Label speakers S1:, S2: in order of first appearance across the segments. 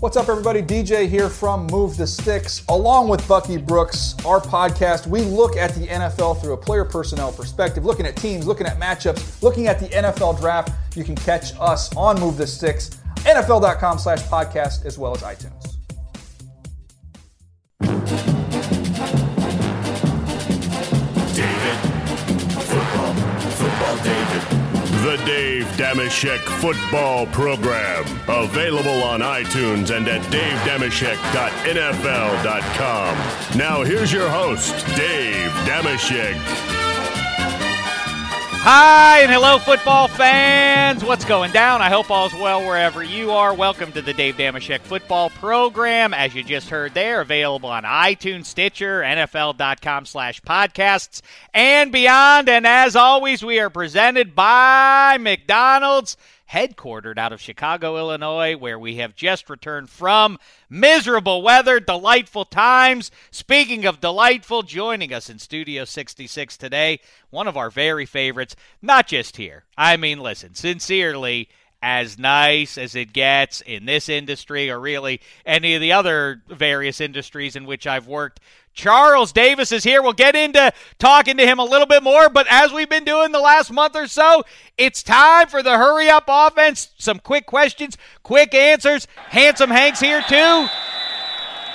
S1: What's up, everybody? DJ here from Move the Sticks. Along with Bucky Brooks, our podcast, we look at the NFL through a player personnel perspective, looking at teams, looking at matchups, looking at the NFL draft. You can catch us on Move the Sticks, NFL.com slash podcast, as well as iTunes.
S2: The Dave Dameshek Football Program. Available on iTunes and at davedameshek.nfl.com. Now here's your host, Dave Dameshek.
S3: Hi and hello, football fans. What's going down? I hope all's well wherever you are. Welcome to the Dave Dameshek football program. As you just heard there, available on iTunes, Stitcher, NFL.com slash podcasts, and beyond. And as always, we are presented by McDonald's headquartered out of Chicago, Illinois, where we have just returned from miserable weather, delightful times. Speaking of delightful, joining us in Studio 66 today, one of our very favorites, not just here. I mean, listen, sincerely, as nice as it gets in this industry or really any of the other various industries in which I've worked. Charles Davis is here. We'll get into talking to him a little bit more, but as we've been doing the last month or so, it's time for the hurry up offense. Some quick questions, quick answers. Handsome Hank's here too.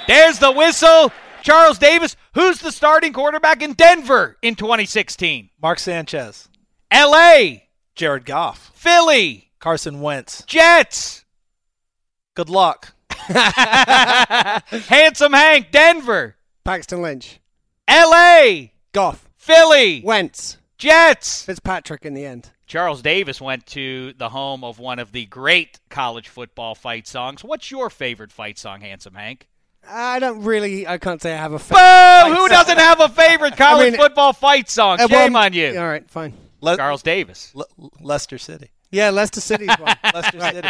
S3: There's the whistle. Charles Davis, who's the starting quarterback in Denver in 2016?
S4: Mark Sanchez,
S3: LA,
S4: Jared Goff,
S3: Philly,
S4: Carson Wentz.
S3: Jets.
S4: Good luck.
S3: Handsome Hank, Denver,
S5: Paxton Lynch.
S3: LA,
S5: Goff.
S3: Philly,
S5: Wentz.
S3: Jets.
S5: Fitzpatrick in the end.
S3: Charles Davis went to the home of one of the great college football fight songs. What's your favorite fight song, Handsome Hank?
S5: I don't really. I can't say I have a. Fa-
S3: Boo!
S5: fight
S3: Who
S5: song.
S3: doesn't have a favorite college
S5: mean-
S3: football fight song?
S5: Uh,
S3: Shame
S5: well,
S3: on you.
S5: All right, fine.
S4: Le-
S3: Charles Davis.
S4: Le- Leicester City.
S5: Yeah, Leicester City's one.
S4: Leicester City.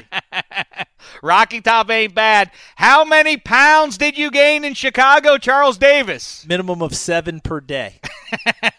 S3: Rocky Top ain't bad. How many pounds did you gain in Chicago, Charles Davis?
S4: Minimum of seven per day.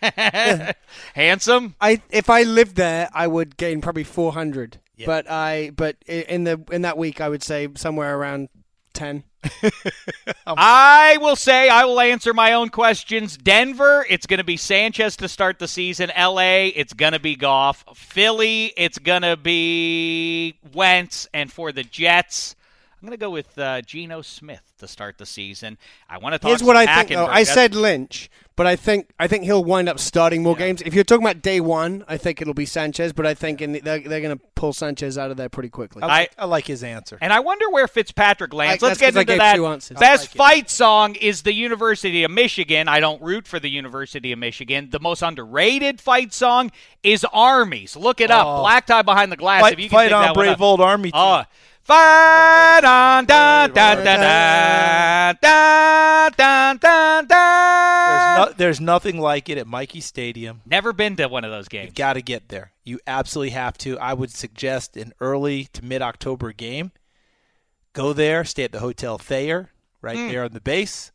S3: Handsome?
S5: I if I lived there, I would gain probably 400.
S4: Yeah.
S5: But I but in the in that week, I would say somewhere around 10.
S3: I will say I will answer my own questions. Denver, it's going to be Sanchez to start the season. LA, it's going to be Goff. Philly, it's going to be Wentz. And for the Jets, I'm going to go with uh, Geno Smith to start the season. I want to talk. About.
S5: Here's what I think. Though. I said Lynch, but I think I think he'll wind up starting more games. If you're talking about day one, I think it'll be Sanchez, but I think in the, they're, they're going to pull Sanchez out of there pretty quickly.
S4: I, like, I like his answer.
S3: And I wonder where Fitzpatrick lands.
S5: I-
S3: Let's
S5: that's
S3: get
S5: 'cause I
S3: into that.
S5: two.
S3: Best
S4: I like it.
S3: fight song is the University of Michigan. I don't root for the University of Michigan. The most underrated fight song is Armies. Look it up.
S4: Oh.
S3: Black tie behind the glass.
S4: fight
S3: if you can
S4: fight on,
S3: that
S4: brave old army. Team.
S3: Oh, uh, fight on,
S4: There's, no, there's nothing like it at Michie Stadium.
S3: Never been to one of those games.
S4: You've
S3: games.
S4: got to get there. You absolutely have to. I would suggest an early to mid October game. Go there, stay at the Hotel Thayer, right hmm. there on the base.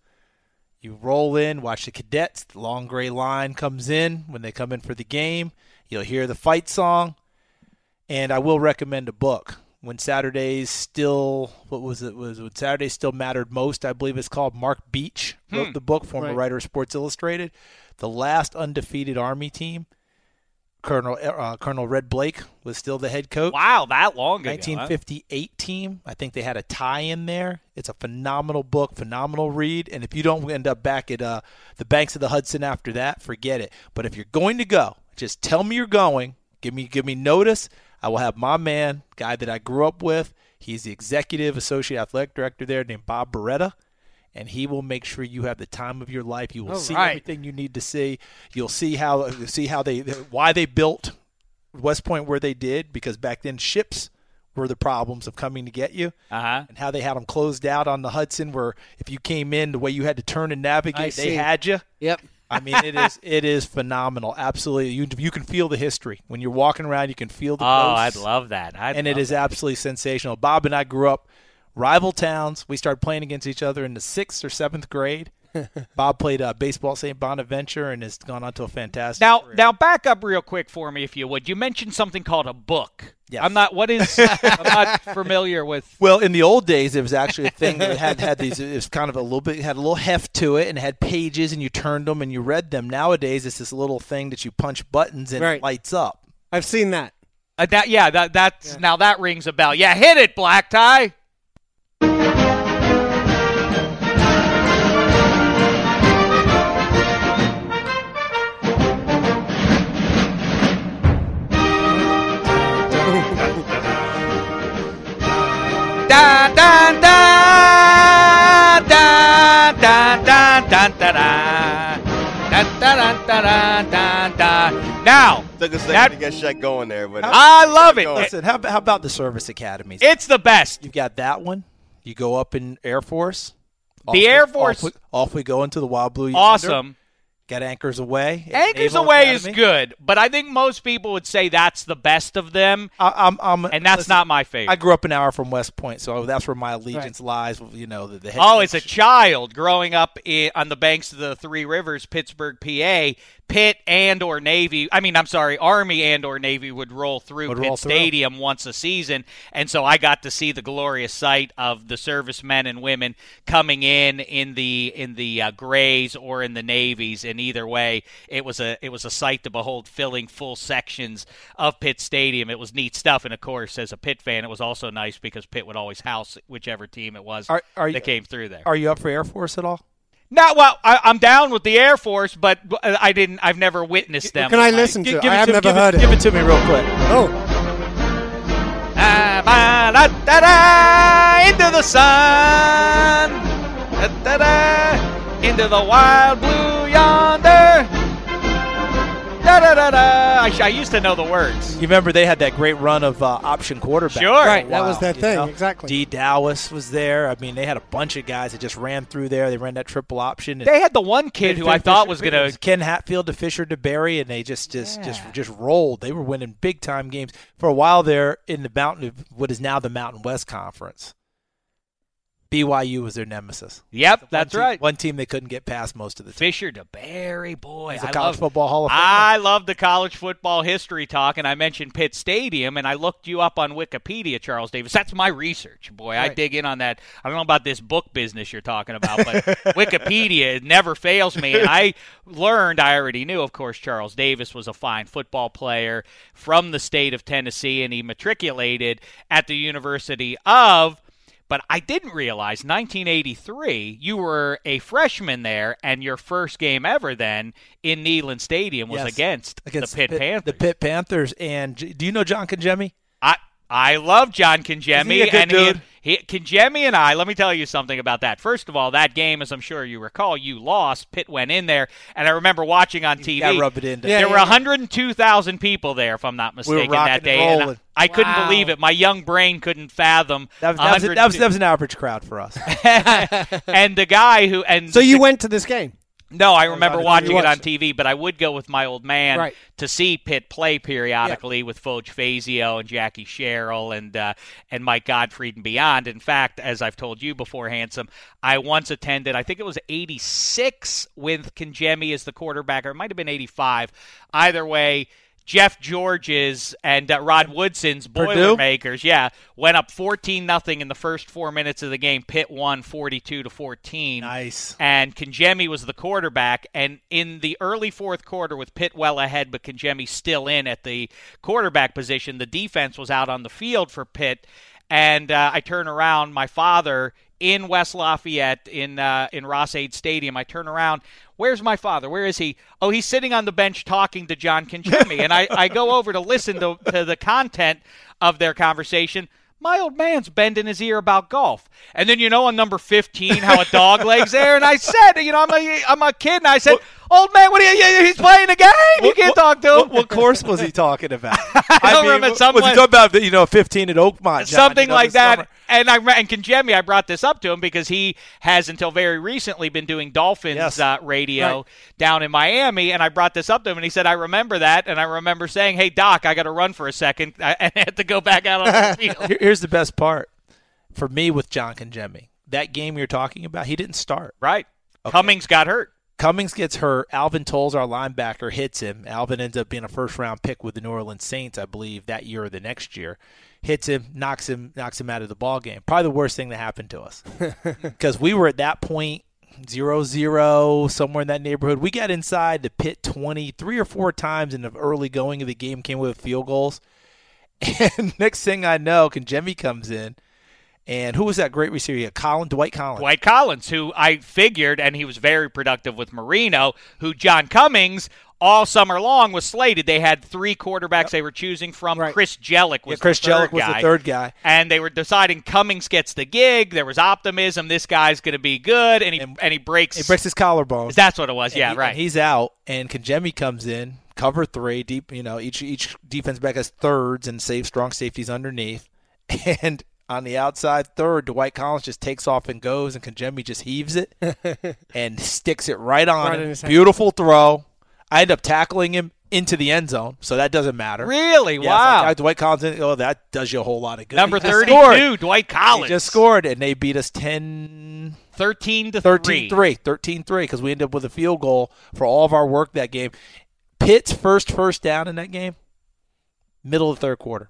S4: You roll in, watch the cadets. The long gray line comes in when they come in for the game. You'll hear the fight song. And I will recommend a book. When Saturdays still, what was it? Was when Saturdays still mattered most? I believe it's called. Mark Beech wrote the book, former
S5: Right.
S4: writer of Sports Illustrated. The last undefeated Army team, Colonel uh, Colonel Red Blaik was still the head coach.
S3: Wow, that long ago. huh?
S4: 1958 team. I think they had a tie in there. It's a phenomenal book, phenomenal read. And if you don't end up back at uh, the banks of the Hudson after that, forget it. But if you're going to go, just tell me you're going. Give me give me notice. I will have my man, guy that I grew up with. He's the executive associate athletic director there, named Bob Beretta. And he will make sure you have the time of your life. You will
S5: All
S4: see
S5: right.
S4: everything you need to see. You'll see how see how they why they built West Point where they did because back then ships were the problems of coming to get you
S3: Uh-huh.
S4: and how they had them closed out on the Hudson where if you came in the way you had to turn and navigate they had you
S5: Yep.
S4: I mean it is it is phenomenal. Absolutely. You you can feel the history. When you're walking around you can feel the
S3: Oh, I'd love that. I'd
S4: and it
S3: love
S4: is absolutely sensational. Bob and I grew up rival towns. We started playing against each other in the 6th or 7th grade Bob played uh, baseball St. Bonaventure and has gone on to a fantastic
S3: Now,
S4: career.
S3: now back up real quick for me, if you would. You mentioned something called a book.
S4: Yes.
S3: I'm not. What is? I'm not familiar with.
S4: Well, in the old days, it was actually a thing that had had these. It was kind of a little bit had a little heft to it, and it had pages, and you turned them and you read them. Nowadays, it's this little thing that you punch buttons and
S5: Right.
S4: it lights up.
S5: I've seen that.
S3: Uh, that yeah. That that's now that rings a bell. Yeah, hit it, black tie. Da da da da da da da da da da da da da da. Now,
S6: Took a second
S3: That-
S6: to get Shaq going there, but
S3: I love it.
S4: Listen, how, about- how about the service academies?
S3: It's the best.
S4: You've got that one. You go up in Air Force. Off
S3: The
S4: we-
S3: Air
S4: off
S3: Force-
S4: we, off we go into the Wild Blue. Yonder.
S3: Awesome.
S4: Got Anchors Aweigh.
S3: Anchors
S4: Naval
S3: Away is good, but I think most people would say that's the best of them,
S4: I, I'm, I'm,
S3: and that's
S4: listen,
S3: not my favorite.
S4: I grew up an hour from West Point, so that's where my allegiance lies. You know, the, the
S3: Oh, as a child growing up i on the banks of the Three Rivers, Pittsburgh, PA, Pitt and or Navy. I mean, I'm sorry, Army and or Navy would roll through
S4: Would
S3: Pitt
S4: roll through.
S3: Stadium once a season, and so I got to see the glorious sight of the servicemen and women coming in in the in the uh, grays or in the navies. And either way, it was a it was a sight to behold, filling full sections of Pitt Stadium. It was neat stuff, and of course, as a Pitt fan, it was also nice because Pitt would always house whichever team it was
S4: Are- are you-
S3: that came through there.
S4: Are you up for Air Force at all?
S3: No, well, I, I'm down with the Air Force, but I didn't. I've never witnessed them.
S5: Can I
S3: with my-
S5: listen to
S4: Give,
S5: it? I have
S4: to,
S5: never
S4: give
S5: heard
S4: it,
S5: it.
S4: Give it to me real quick.
S5: Oh,
S3: Ah, ba, da, da, da, into the sun, da, da, da, into the wild blue yonder. Da, da, da, da. I, I used to know the words.
S4: You remember they had that great run of uh, option quarterback.
S3: Sure.
S5: Right, that was that
S4: you
S5: thing,
S4: know?
S5: exactly.
S4: Dee Dowis was there. I mean, they had a bunch of guys that just ran through there. They ran that triple option. and-
S3: They had the one kid who I thought was going
S4: it
S3: to.
S4: Ken Hatfield to Fisher DeBerry, and they just just just just rolled. They were winning big time games for a while there in the Mountain, what is now the Mountain West Conference. BYU was their nemesis.
S3: Yep, that's
S4: team-
S3: right.
S4: One team they couldn't get past most of the time.
S3: Fisher DeBerry, boy,
S4: He's a
S3: I
S4: college
S3: love
S4: football Hall of.
S3: I love the college football history talk, and I mentioned Pitt Stadium, and I looked you up on Wikipedia, Charles Davis. That's my research, boy. I dig in on that. I don't know about this book business you're talking about, but Wikipedia it never fails me. And I learned, I already knew, of course, Charles Davis was a fine football player from the state of Tennessee, and he matriculated at the University of But I didn't realize 1983, you were a freshman there, and your first game ever then in Neyland Stadium was
S4: Yes.
S3: against,
S4: against
S3: the Pitt Panthers.
S4: The Pitt Panthers. And do you know John Congemi?
S3: I I love John
S4: Isn't
S3: Congemi,
S4: he a good
S3: and
S4: dude?
S3: he, he and I. Let me tell you something about that. First of all, that game, as I'm sure you recall, you lost. Pitt went in there, and I remember watching on TV.
S4: Got rub it in.
S3: There
S5: yeah,
S3: were
S5: yeah.
S3: 102,000 people there, if I'm not mistaken,
S4: rocking
S3: that
S4: and
S3: day. And I,
S4: rolling.
S3: I couldn't believe it. My young brain couldn't fathom.
S4: That was, that, was, that, was, that was an average crowd for us.
S3: and the guy who and
S5: So you
S3: the-
S5: went to this game?
S3: no, I remember
S5: you
S3: watching it on TV, but I would go with my old man
S5: Right.
S3: to see Pitt play periodically with Foge Fazio and Jackie Sherrill and uh, and Mike Gottfried and beyond. In fact, as I've told you before, handsome, I once attended. I think it was '86 with Congemi as the quarterback, or it might have been '85. Either way. Jeff George's and uh, Rod Woodson's? Boilermakers, yeah, went up 14 nothing in the first four minutes of the game. Pitt won 42 to 14
S4: nice.
S3: and Congemi was the quarterback. And in the early fourth quarter, with Pitt well ahead, but Congemi still in at the quarterback position, the defense was out on the field for Pitt. And uh, I turn around, my father in West Lafayette in uh, in Ross-Ade Stadium. I turn around. Where's my father? Where is he? Oh, he's sitting on the bench talking to John Congemi. and I, I go over to listen to, to the content of their conversation. My old man's bending his ear about golf. And then, you know, on number 15, how a dog leg's there. And I said, you know, I'm a, I'm a kid. And I said, old man, what are you, he's playing a game. You can't talk to him.
S4: What, what course was he talking about?
S3: I don't remember.
S4: Was he talking about the, you know 15 at Oakmont? John,
S3: something
S4: you know,
S3: like that.
S4: summer?
S3: And I and Congemi, I brought this up to him because he has until very recently been doing Dolphins
S4: Yes.
S3: uh, radio
S5: Right.
S3: down in Miami, and I brought this up to him, and he said, "I remember that," and I remember saying, "Hey Doc, I got to run for a second, I, and I had to go back out on the field."
S4: Here's the best part for me with John Congemi. That game you're talking about, he didn't start.
S3: right? Cummings got hurt.
S4: Cummings gets hurt. Alvin Toles, our linebacker, hits him. Alvin ends up being a first round pick with the New Orleans Saints, I believe, that year or the next year. Hits him, knocks him, knocks him out of the ball game. Probably the worst thing that happened to us because we were at that point zero zero somewhere in that neighborhood. We got inside the Pitt twenty three or four times in the early going of the game. Came with field goals, and next thing I know, Congemi comes in. And who was that great receiver? Yeah, Colin, Dwight Collins.
S3: Dwight Collins, who I figured, and he was very productive with Marino, who John Cummings all summer long was slated. They had three quarterbacks they were choosing from.
S5: Right.
S3: Chris Jelic was
S4: Yeah, Chris
S3: the third
S4: Jelic was the
S3: guy.
S4: third guy.
S3: and they were deciding Cummings gets the gig. There was optimism. This guy's going to be good, and he and, he breaks.
S4: He breaks his collarbone.
S3: That's what it was.
S4: And
S3: Yeah,
S4: he-
S3: right.
S4: and he's out, and Congemi comes in, cover three, deep. You know, each each defense back has thirds and save strong safeties underneath, and on the outside third, Dwight Collins just takes off and goes, and Congemi just heaves it and sticks it right on
S5: Right
S4: him.
S5: in his hand.
S4: Beautiful throw. I end up tackling him into the end zone, so that doesn't matter.
S3: really?
S4: Yeah,
S3: wow.
S4: like, Dwight Collins. in- Oh, that does you a whole lot of good.
S3: Number
S4: He just
S3: thirty-two,
S4: scored.
S3: Dwight
S4: He
S3: Collins.
S4: just scored, and they beat us 10
S3: thirteen to
S4: 13
S3: three.
S4: 3 13 3 because we ended up with a field goal for all of our work that game pitt's first first down in that game middle of the third quarter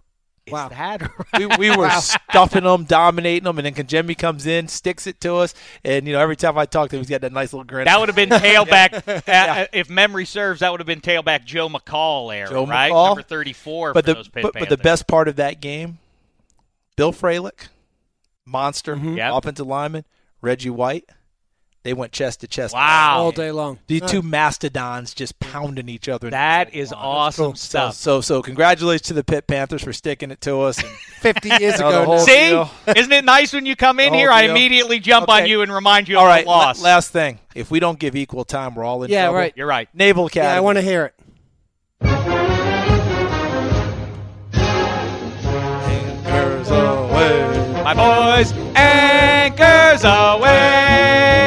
S5: Wow.
S3: Is that right?
S4: we, we were stuffing them dominating them and then Congemi comes in sticks it to us and you know every time i talk to him he's got that nice little grin
S3: That would have been tailback. uh, if memory serves, that would have been tailback Joe McCall era,
S4: Joe
S3: right?
S4: McCall.
S3: Number thirty-four
S4: but
S3: for
S4: the
S3: those Pitt
S4: but, but the best part of that game bill Fralic, monster
S3: Yep.
S4: offensive lineman reggie white they went chest to chest
S3: Wow.
S5: all day long.
S4: these two mastodons just pounding each other That is the
S3: That
S4: goal
S3: is
S4: line.
S3: awesome
S4: So,
S3: stuff.
S4: so, so, congratulations to the Pitt Panthers for sticking it to us. And
S5: 50 years ago.
S4: whole-
S5: now.
S3: See,
S4: deal.
S3: isn't it nice when you come in here?
S4: whole
S3: I immediately jump on you and remind you
S4: all
S3: of
S4: right,
S3: the loss.
S4: la- last thing. If we don't give equal time, we're all in
S5: Yeah,
S4: trouble.
S5: right.
S3: You're right.
S4: Naval Academy.
S5: Yeah, I want to hear it.
S4: Anchors aweigh.
S3: My boys, anchors
S4: aweigh.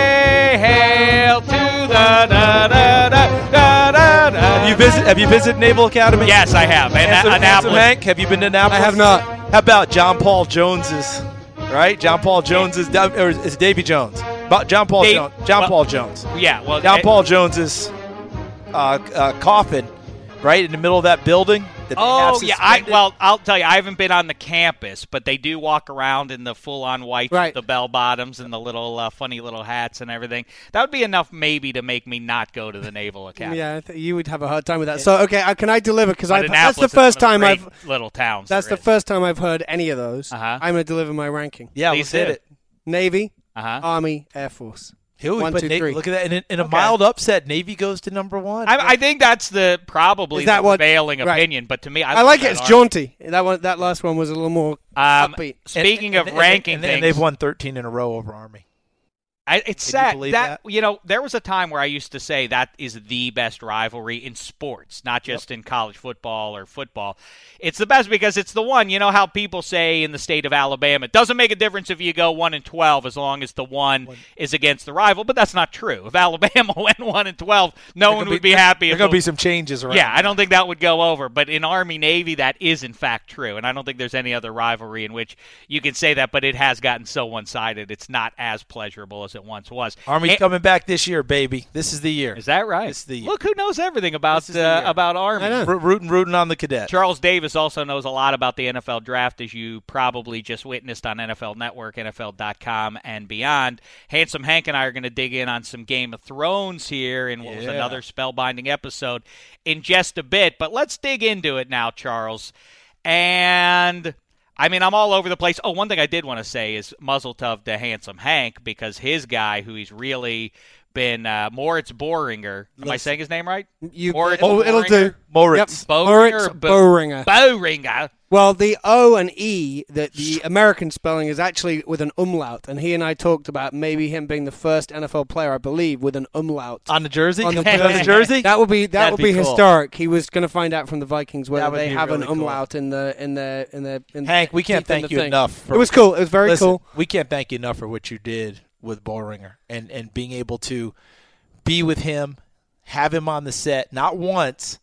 S4: You visit? Have you visited Naval Academy?
S3: Yes, I have. And
S4: Handsome, handsome
S3: Annapolis.
S4: Hank, have you been to Annapolis?
S5: I have not.
S4: How about John Paul Jones's? Right, John Paul Jones's, or is it Davy Jones? About John Paul
S3: Dave-
S4: Jones. John
S3: well-
S4: Paul Jones.
S3: Yeah, well,
S4: John
S3: eh,
S4: Paul Jones's uh, uh, coffin, right in the middle of that building. That they have
S3: Oh yeah, I well, I'll tell you, I haven't been on the campus, but they do walk around in the full-on white,
S5: Right.
S3: the bell bottoms and the little uh, funny little hats and everything. That would be enough, maybe, to make me not go to the Naval Academy.
S5: Yeah, I you would have a hard time with that. So okay, uh, can I deliver? Because
S3: But
S5: that's the first
S3: one of
S5: time
S3: the
S5: I've
S3: little towns.
S5: that's the
S3: is.
S5: first time I've heard any of those.
S3: Uh-huh.
S5: I'm going to deliver my ranking:
S4: yeah,
S3: Please
S4: we did it.
S5: Navy,
S3: Uh-huh.
S5: Army, Air Force.
S4: Here we
S5: One,
S4: put
S5: two,
S4: Navy.
S5: three.
S4: Look at that. In, a- in a
S3: Okay.
S4: mild upset, Navy goes to number one.
S3: I, I think that's the probably
S5: Is that
S3: the
S5: what-
S3: prevailing
S5: right.
S3: opinion, but to me, I,
S5: I, like it. It's
S3: Army.
S5: jaunty. That one, that last one was a little more
S3: Um,
S5: upbeat.
S3: Speaking
S4: And-
S3: of
S4: and- and-
S3: ranking
S4: and,
S3: things,
S4: and they've won 13 in a row over Army.
S3: I, it's
S4: Can you
S3: sad
S4: believe
S3: that,
S4: that?
S3: you know there was a time where I used to say that is the best rivalry in sports, not just in college football or football. It's the best because it's the one. You know how people say in the state of Alabama, it doesn't make a difference if you go one and twelve as long as the one, is against the rival. But that's not true. If Alabama went one and twelve, no one would be, happy.
S4: There
S3: if
S4: going to be some changes around.
S3: yeah, I don't think that would go over. But in Army Navy, that is in fact true, and I don't think there's any other rivalry in which you can say that. But it has gotten so one-sided; it's not as pleasurable as it once was.
S4: Army's
S3: And-
S4: coming back this year, baby. This is the year.
S3: Is that right?
S4: This is the year.
S3: Look who knows everything about
S4: This is the
S3: uh, about Army.
S5: I know.
S4: Ro- rooting, rooting on the cadet.
S3: Charles Davis also knows a lot about the NFL draft, as you probably just witnessed on NFL Network, NFL.com, and beyond. Handsome Hank and I are going to dig in on some Game of Thrones here in what was another spellbinding episode in just a bit. But let's dig into it now, Charles. And. I mean, I'm all over the place. Oh, one thing I did want to say is muzzle tov to Handsome Hank because his guy, who he's really been uh, Moritz Boehringer. Am I saying his name right?
S5: You,
S3: Moritz
S5: oh, it'll do.
S4: Moritz.
S5: Yep.
S3: Boehringer
S5: Moritz Boehringer.
S3: Boehringer.
S5: Well, the O and E, the, the American spelling is actually with an umlaut, and he and I talked about maybe him being the first NFL player, I believe, with an umlaut
S4: On the jersey?
S5: on the
S4: on the jersey?
S5: That would be that
S4: That'd
S5: would be,
S4: be cool.
S5: historic. He was going to find out from the Vikings whether they have
S4: really
S5: an
S4: cool.
S5: umlaut in the in the in the in
S4: Hank, we can't thank you
S5: thing.
S4: enough. For,
S5: it was cool. It was very
S4: Listen,
S5: cool.
S4: We can't thank you enough for what you did with Boehringer and, and being able to be with him, have him on the set, not once,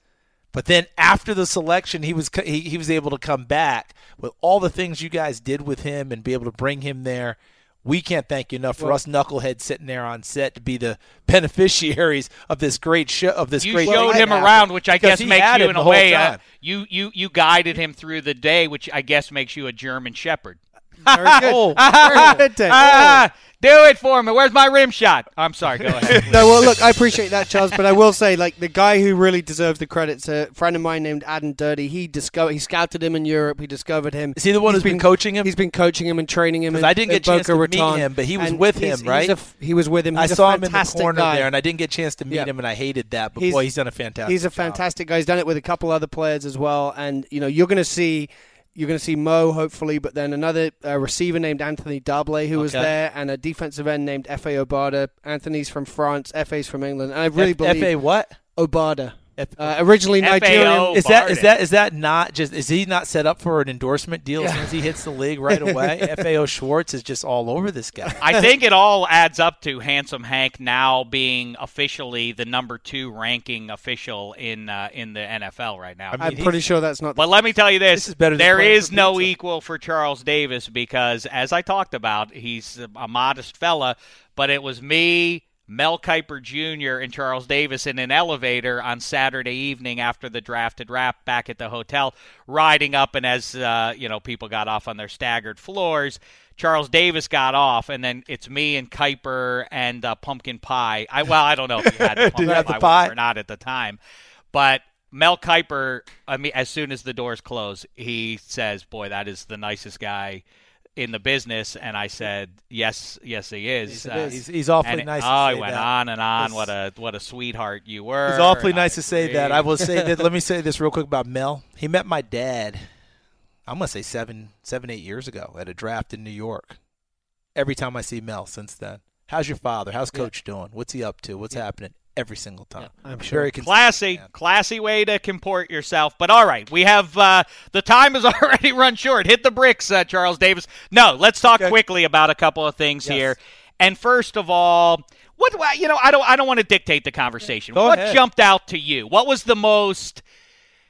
S4: but then after the selection, he was he, he was able to come back with all the things you guys did with him and be able to bring him there. We can't thank you enough for
S5: Well-
S4: us knuckleheads sitting there on set to be the beneficiaries of this great show of this
S3: You
S4: great
S3: showed him
S4: happening.
S3: around, which I guess makes you in a
S4: whole
S3: way. Uh, you you you guided him through the day, which I guess makes you a German Shepherd.
S5: Very good.
S4: Oh,
S5: Very good, Dave.
S3: ah, do it for me. Where's my rim shot? I'm sorry. Go ahead.
S5: no, well, look, I appreciate that, Charles, but I will say, like, the guy who really deserves the credit's a friend of mine named Aden Durde. He discovered, he scouted him in Europe. He discovered him.
S4: Is he the one
S5: He's
S4: who's been coaching him?
S5: He's been coaching him and training him.
S4: 'Cause
S5: in-
S4: I didn't get a chance
S5: Boca
S4: to meet him, but he was
S5: And
S4: with
S5: he's-
S4: him, right?
S5: he's a f- he was with him.
S4: I
S5: He's a
S4: saw him in the corner
S5: guy.
S4: there, and I didn't get a chance to meet
S5: Yeah.
S4: him, and I hated that. But
S5: He's-
S4: boy, he's done a fantastic.
S5: He's a
S4: job.
S5: fantastic guy. He's done it with a couple other players as well, and you know you're going to see you're going to see Mo hopefully, but then another uh, receiver named Anthony Dable who was there, and a defensive end named Fa Obada. Anthony's from France, Fa's from England, and I really
S4: F-
S5: believe
S4: Fa what?
S5: Obada.
S4: F-
S5: Uh, originally
S3: FAO.
S5: Nigerian.
S4: is that is that not just is he not set up for an endorsement deal as soon as he hits the league right away? FAO Schwarz is just all over this guy.
S3: I think it all adds up to Handsome Hank now being officially the number two ranking official in uh, in the NFL right now.
S4: I mean,
S5: I'm
S4: he's-
S5: pretty sure that's not.
S3: But let me tell you this:
S4: This is better than
S3: there
S4: playing
S3: is
S4: for
S3: no
S4: pizza.
S3: equal for Charles Davis because, as I talked about, he's a modest fella. But it was me, Mel Kiper Jr., and Charles Davis in an elevator on Saturday evening after the draft had wrapped back at the hotel, riding up. And as uh, you know, people got off on their staggered floors. Charles Davis got off, and then it's me and Kiper and uh, Pumpkin Pie. I well, I don't know if he had the pumpkin
S4: have the
S3: pie,
S4: pie?
S3: or not at the time, but Mel Kiper, I mean, as soon as the doors close, he says, "Boy, that is the nicest guy in the business." And I said, "Yes, yes, he is."
S4: Yes,
S3: Uh.
S4: He's- he's awfully nice to
S3: Oh, went
S4: that.
S3: on and on.
S4: It's-
S3: What a what a sweetheart you were.
S4: It's awfully
S3: I
S4: nice to say that. I will say that. Let me say this real quick about Mel. He met my dad. I'm gonna say seven, seven, eight years ago at a draft in New York. Every time I see Mel since then, how's your father? How's Coach doing? What's he up to? What's happening? Every single time.
S5: I'm sure.
S4: Very
S3: Classy,
S4: man.
S3: classy way to comport yourself. But all right, we have uh, the time has already run short. Hit the bricks, uh, Charles Davis. No, let's talk
S4: Okay.
S3: quickly about a couple of things
S4: Yes.
S3: here. And first of all, what what- you know, I don't I don't want to dictate the conversation.
S4: Go
S3: what
S4: ahead.
S3: jumped out to you? What was the most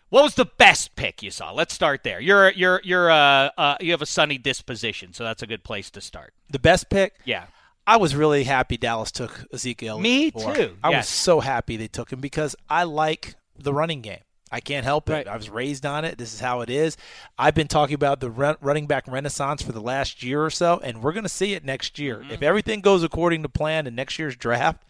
S3: what was the best pick you saw? Let's start there. You're you're you're uh, uh you have a sunny disposition, so that's a good place to start.
S4: The best pick.
S3: Yeah.
S4: I was really happy Dallas took Ezekiel.
S3: Me
S4: before.
S3: too,
S4: I
S3: yes.
S4: was so happy they took him because I like the running game. I can't help it.
S5: Right.
S4: I was raised on it. This is how it is. I've been talking about the run, running back renaissance for the last year or so, and we're going to see it next year. If mm-hmm. everything goes according to plan in next year's draft,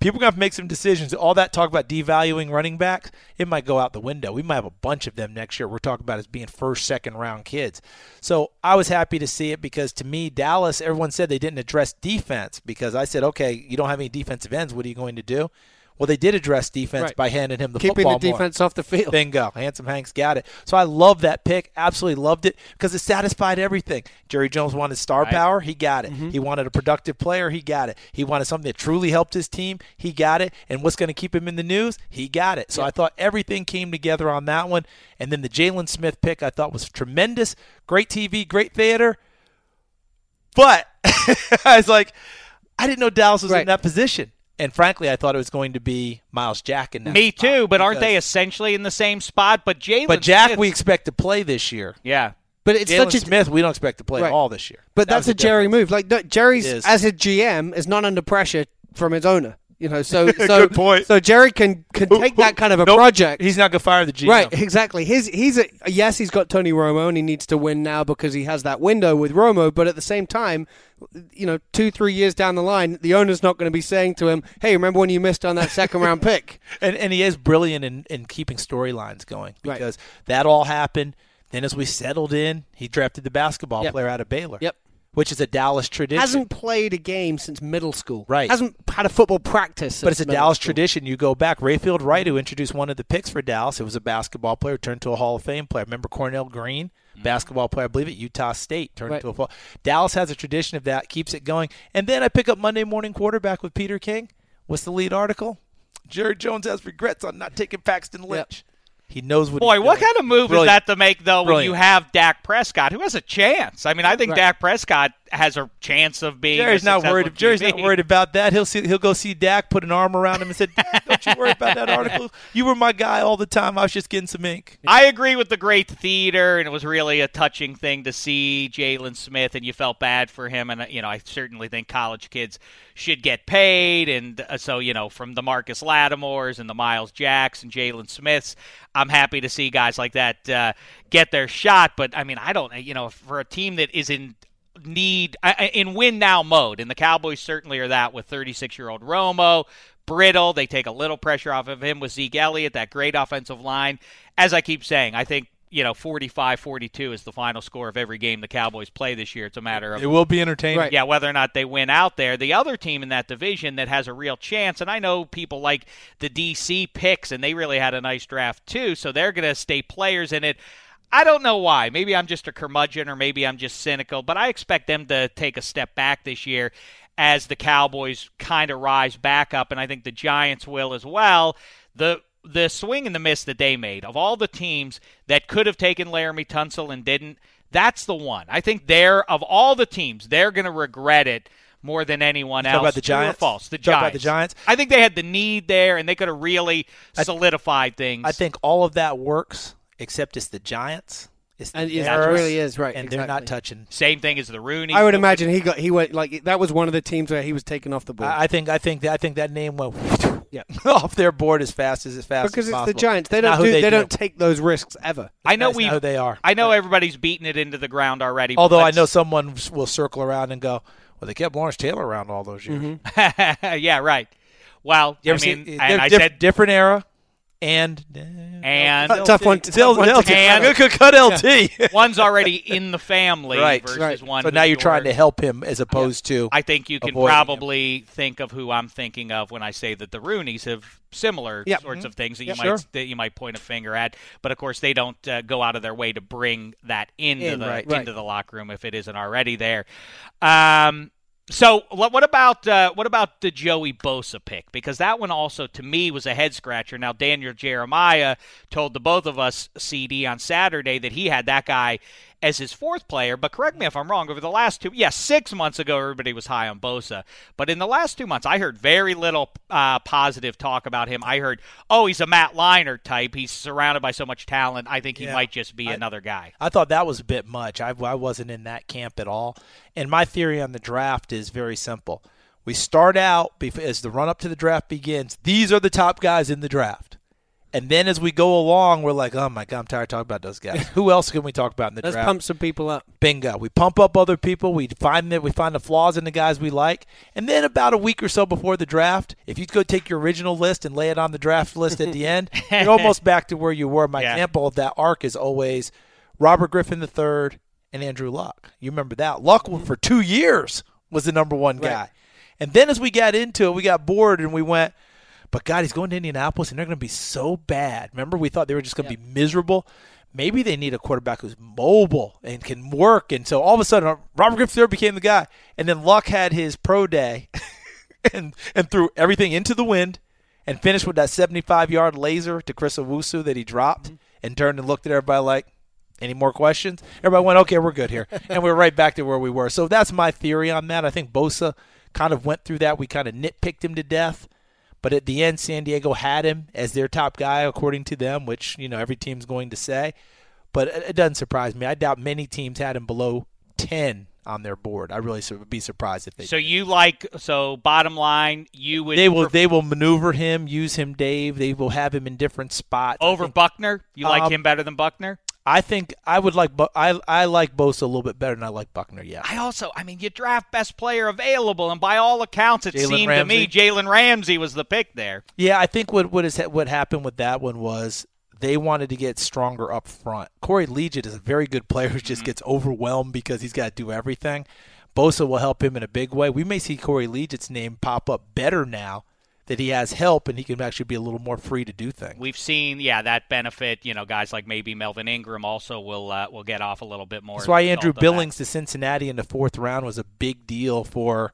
S4: people going to make some decisions. All that talk about devaluing running backs, it might go out the window. We might have a bunch of them next year. We're talking about as being first, second round kids. So I was happy to see it because to me, Dallas, everyone said they didn't address defense because I said, okay, you don't have any defensive ends. What are you going to do? Well, they did address defense
S5: Right.
S4: by handing him the
S5: Keeping
S4: football
S5: the
S4: more.
S5: defense off the field.
S4: Bingo. Handsome Hanks got it. So I love that pick. Absolutely loved it because it satisfied everything. Jerry Jones wanted star power. He got it.
S5: Mm-hmm.
S4: He wanted a productive player. He got it. He wanted something that truly helped his team. He got it. And what's going to keep him in the news? He got it. So I thought everything came together on that one. And then the Jaylon Smith pick I thought was tremendous. Great TV, great theater. But I was like, I didn't know Dallas was in that position. And frankly, I thought it was going to be Myles Jack in that
S3: Me
S4: spot
S3: too, but aren't they essentially in the same spot? But Jaylon,
S4: But Jack,
S3: Smith-
S4: we expect to play this year.
S3: yeah,
S5: But it's
S4: Jaylon
S5: such a
S4: Smith, we don't expect to play
S5: Right.
S4: at all this year.
S5: But
S4: That
S5: that's
S4: was
S5: a Jerry
S4: difference.
S5: move. Like no, Jerry's as a GM is not under pressure from his owner. You know, so so
S4: Good point.
S5: So Jerry can can take that kind of a
S4: Nope.
S5: project.
S4: He's not going to fire the GM.
S5: Right, exactly. His he's a yes, he's got Tony Romo and he needs to win now because he has that window with Romo. But at the same time, you know, two three years down the line, the owner's not going to be saying to him, "Hey, remember when you missed on that second round pick?"
S4: And, and he is brilliant in, in keeping storylines going
S5: Right.
S4: because that all happened. Then as we settled in, he drafted the basketball
S5: Yep.
S4: player out of Baylor.
S5: Yep.
S4: Which is a Dallas tradition.
S5: Hasn't played a game since middle school.
S4: Right.
S5: Hasn't had a football practice.
S4: but it's a Dallas
S5: school.
S4: tradition. You go back. Rayfield Wright, who introduced one of the picks for Dallas, it was a basketball player, turned to a Hall of Fame player. Remember Cornell Green, mm-hmm. basketball player, I believe at Utah State, turned
S5: Right.
S4: to a. Fall. Dallas has a tradition of that, keeps it going. And then I pick up Monday Morning Quarterback with Peter King. What's the lead article? Jerry Jones has regrets on not taking Paxton Lynch. He knows what.
S3: boy,
S4: he's
S3: what
S4: doing.
S3: kind of move
S4: Brilliant.
S3: is that to make though when you have Dak Prescott, who has a chance? I mean, I think
S5: Right.
S3: Dak Prescott has a chance of being.
S4: Jerry's
S3: a
S4: not worried. Jerry's not worried about that. He'll see. He'll go see Dak, put an arm around him, and said, "Don't you worry about that article. You were my guy all the time. I was just getting some ink."
S3: I agree with the great theater, and it was really a touching thing to see Jaylon Smith, and you felt bad for him. And you know, I certainly think college kids should get paid, and uh, so you know, from the Marcus Lattimores and the Myles Jacks and Jaylon Smiths, I'm happy to see guys like that uh, get their shot. But I mean, I don't, you know, for a team that is in need in win now mode, and the Cowboys certainly are that with 36 year old Romo. Brittle, they take a little pressure off of him with Zeke Elliott, that great offensive line. As I keep saying, I think, you know, 45 42 is the final score of every game the Cowboys play this year. It's a matter of
S4: It will be entertaining.
S5: Right.
S3: yeah, whether or not they win out there. The other team in that division that has a real chance, and I know people like the DC picks, and they really had a nice draft too, so they're going to stay players in it. I don't know why. Maybe I'm just a curmudgeon, or maybe I'm just cynical, but I expect them to take a step back this year as the Cowboys kind of rise back up, and I think the Giants will as well. The the swing and the miss that they made of all the teams that could have taken Laremy Tunsil and didn't, that's the one. I think they're of all the teams, they're going to regret it more than anyone else.
S4: about the Giants?
S3: false? The Giants.
S4: about the Giants?
S3: I think they had the need there, and they could have really solidified things.
S4: I think all of that works, except it's the Giants. It's the
S5: And it really is, right,
S4: And they're not touching.
S3: same thing as the Rooney.
S5: I would imagine he got he went like that was one of the teams where he was taken off the board.
S4: I I think. I think. That, I think that name went yeah. off their board as fast as as fast
S5: because
S4: as
S5: it's
S4: possible.
S5: the Giants. They
S4: Not
S5: don't do,
S4: they
S5: they,
S4: do.
S5: don't take those risks ever.
S3: I know
S4: That's
S3: we.
S4: who they are.
S3: I know everybody's beating it into the ground already.
S4: Although I know someone will circle around and go, "Well, they kept Lawrence Taylor around all those years." Mm-hmm.
S3: yeah, right. Well,
S4: You
S3: I
S4: ever see-
S3: mean,
S4: they're
S3: and I
S4: diff-
S3: said
S4: different era, and
S3: and
S5: Uh, tough one.
S4: Still,
S5: tough one to
S4: LT.
S3: And-
S4: I'm cut LT.
S3: one's already in the family
S4: Right,
S3: versus
S5: right.
S3: one.
S4: So now you're trying to help him as opposed to.
S3: I think you can
S4: avoiding him.
S3: probably think of who I'm thinking of when I say that the Roonies have similar
S5: Yep.
S3: sorts of things that you might
S4: Sure.
S3: that you might point a finger at. But of course, they don't uh, go out of their way to bring that into
S5: In,
S3: the
S5: right.
S3: into
S5: Right.
S3: the locker room if it isn't already there. Um, so what about uh, what about the Joey Bosa pick? Because that one also to me was a head scratcher. Now Daniel Jeremiah told the both of us CD on Saturday that he had that guy as his fourth player. But correct me if I'm wrong. Over the last two, yes, six months ago everybody was high on Bosa, but in the last two months I heard very little uh, positive talk about him. I heard, oh, he's a Matt Liner type. He's surrounded by so much talent. I think he
S4: Yeah.
S3: might just be another guy.
S4: I thought that was a bit much. I, I wasn't in that camp at all. And my theory on the draft is very simple. We start out as the run up to the draft begins. These are the top guys in the draft, And then as we go along, we're like, oh my god, I'm tired of talking about those guys. Who else can we talk about in the draft?
S5: Let's pump some people up.
S4: Bingo. We pump up other people. We find that we find the flaws in the guys we like, and then about a week or so before the draft, if you go take your original list and lay it on the draft list at the end, you're almost back to where you were. My
S3: Yeah.
S4: example of that arc is always Robert Griffin III and Andrew Luck. You remember that? Luck mm-hmm. for two years was the number one guy, and then as we got into it, we got bored and we went. But God, he's going to Indianapolis, and they're going to be so bad. Remember, we thought they were just going to be miserable. Maybe they need a quarterback who's mobile and can work. And so all of a sudden, Robert Griffin III became the guy. And then Luck had his pro day and and threw everything into the wind and finished with that 75 yard laser to Chris Owusu that he dropped mm-hmm. and turned and looked at everybody like, any more questions? Everybody went, okay, we're good here. and we're right back to where we were. So that's my theory on that. I think Bosa kind of went through that. We kind of nitpicked him to death. But at the end, San Diego had him as their top guy, according to them, which, you know, every team's going to say. But it it doesn't surprise me. I doubt many teams had him below 10 on their board. I really would be surprised if they
S3: So you like so bottom line, you would
S4: they will
S3: pref-
S4: they will maneuver him, use him, Dave. They will have him in different spots.
S3: Over Buckner. You like
S4: Um,
S3: him better than Buckner?
S4: I think I would like Bu- I I like Bosa a little bit better than I like Buckner. Yeah,
S3: I also, I mean, you draft best player available, and by all accounts, it
S4: Jalen
S3: seemed to me Jalen Ramsey was the pick there.
S4: yeah. I think what what is what happened with that one was they wanted to get stronger up front. Corey Liuget is a very good player who
S3: Mm-hmm.
S4: just gets overwhelmed because he's got to do everything. Bosa will help him in a big way. We may see Corey Liuget's name pop up better now that he has help and he can actually be a little more free to do things.
S3: We've seen, yeah, that benefit. You know, guys like maybe Melvin Ingram also will uh, will get off a little bit more.
S4: That's why Andrew. Billings to Cincinnati in the fourth round was a big deal for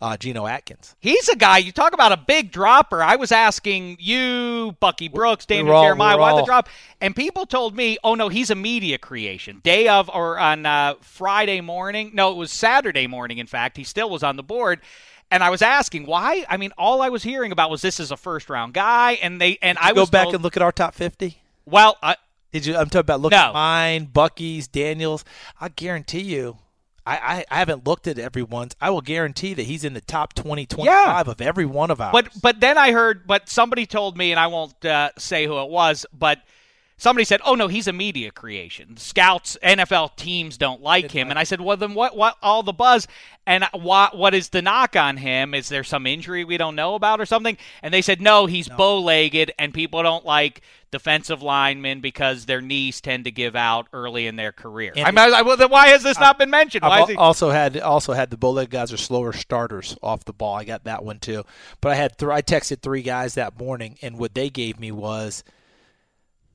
S4: uh, Geno Atkins.
S3: He's a guy. You talk about a big dropper. I was asking you, Bucky Brooks, Daniel
S4: all-
S3: Jeremiah, why the drop? And people told me, oh no, he's a media creation. Day of or on uh, Friday morning. No, it was Saturday morning. In fact, he still was on the board. And I was asking why. I mean, all I was hearing about was this is a first round guy, and they and I
S4: Go back
S3: told-
S4: and look at our top fifty.
S3: Well, I,
S4: Did you? I'm talking about looking
S3: No.
S4: at mine, Bucky's, Daniels. I guarantee you. I, I, haven't looked at everyone's. I will guarantee that he's in the top 20, 25 of every one of ours.
S3: But but then I heard, but somebody told me, and I won't uh, say who it was, but somebody said, "Oh no, he's a media creation. Scouts, NFL teams don't like him." And I said, "Well, then what? What all the buzz? And what what is the knock on him? Is there some injury we don't know about or something?" And they said, "No, he's bow-legged, and people don't like." Defensive linemen because their knees tend to give out early in their career.
S4: And-
S3: I mean, I, well, then why has this not been mentioned? Why
S4: I've
S3: he?
S4: also had also had the bowleg guys are slower starters off the ball. I got that one too. But I had th- I texted three guys that morning, and what they gave me was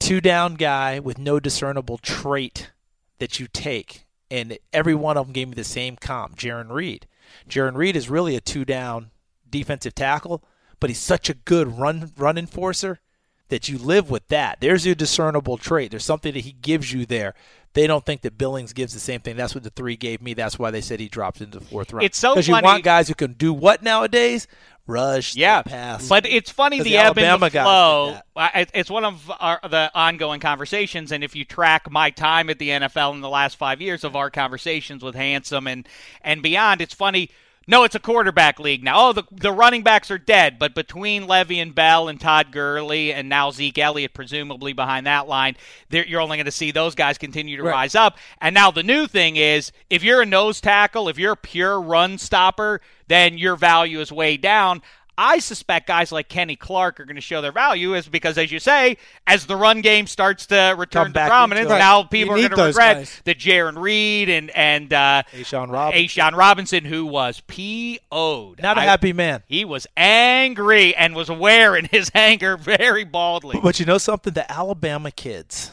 S4: two down guy with no discernible trait that you take, and every one of them gave me the same comp. Jarran Reed. Jarran Reed is really a two down defensive tackle, but he's such a good run run enforcer that you live with that. There's your discernible trait. There's something that he gives you there. They don't think that Billings gives the same thing. That's what the three gave me. That's why they said he dropped into the fourth round.
S3: It's so
S4: because you want guys who can do what nowadays? Rush,
S3: Yeah,
S4: pass.
S3: but it's funny the,
S4: the
S3: ebb and the flow.
S4: did that.
S3: I- it- It's one of our, the ongoing conversations, and if you track my time at the NFL in the last five years of our conversations with Handsome and and beyond, it's funny. No, it's a quarterback league now. Oh, the the running backs are dead, but between Le'Veon Bell and Todd Gurley and now Zeke Elliott, presumably behind that line, you're only going to see those guys continue to rise up. And now the new thing is, if you're a nose tackle, if you're a pure run stopper, then your value is way down. I suspect guys like Kenny Clark are going to show their value is because, as you say, as the run game starts to return
S4: Come
S3: to prominence, now
S5: You
S3: people are going to regret
S5: guys.
S3: that Jarran Reed and and uh,
S4: A'Shawn Robinson.
S3: Robinson, who was PO'd.
S4: Not a
S3: I-
S4: happy man.
S3: He was angry and was wearing his anger very baldly.
S4: But you know something? The Alabama kids,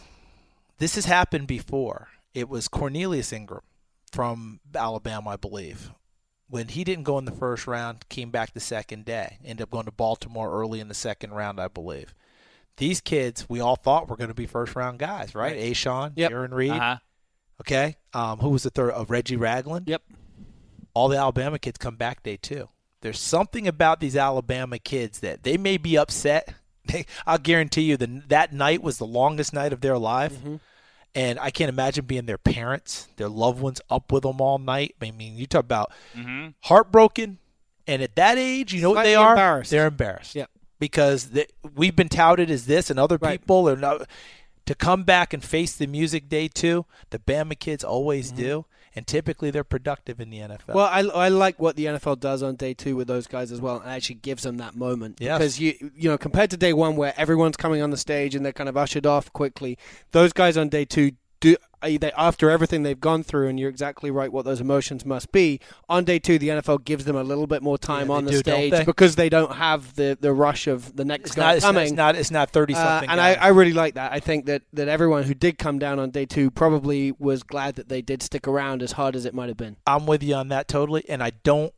S4: this has happened before. It was Cornelius Ingram from Alabama, I believe. When he didn't go in the first round, came back the second day. Ended up going to Baltimore early in the second round, I believe. These kids, we all thought were going to be first round guys, right? A'Shawn,
S5: Yep.
S4: Aaron Reed.
S3: Uh-huh.
S4: Okay. Um, who was the third? Uh, Reggie Ragland.
S5: Yep.
S4: all the Alabama kids come back day two. There's something about these Alabama kids that they may be upset. I'll guarantee you that that night was the longest night of their life.
S5: Mm-hmm.
S4: And I can't imagine being their parents, their loved ones up with them all night. I mean, you talk about
S3: Mm-hmm.
S4: heartbroken. And at that age, you know what they are?
S5: embarrassed.
S4: They're embarrassed.
S5: Yeah.
S4: because the, we've been touted as this, and other
S5: Right.
S4: people are not. To come back and face the music day two, the Bama kids always do, and typically they're productive in the NFL.
S5: Well, I, I like what the NFL does on day two with those guys as well, and actually gives them that moment.
S4: Yes.
S5: Because you you know compared to day one where everyone's coming on the stage and they're kind of ushered off quickly, those guys on day two do uh, they after everything they've gone through, and you're exactly right what those emotions must be. On day two, the NFL gives them a little bit more time
S4: Yeah,
S5: on the
S4: do,
S5: stage
S4: they?
S5: because they don't have the, the rush of the next
S4: it's
S5: guy
S4: not, it's not,
S5: coming.
S4: it's not. It's not thirty
S5: Uh,
S4: something.
S5: and I, I really like that. I think that, that everyone who did come down on day two probably was glad that they did stick around as hard as it might have been.
S4: I'm with you on that totally, and I don't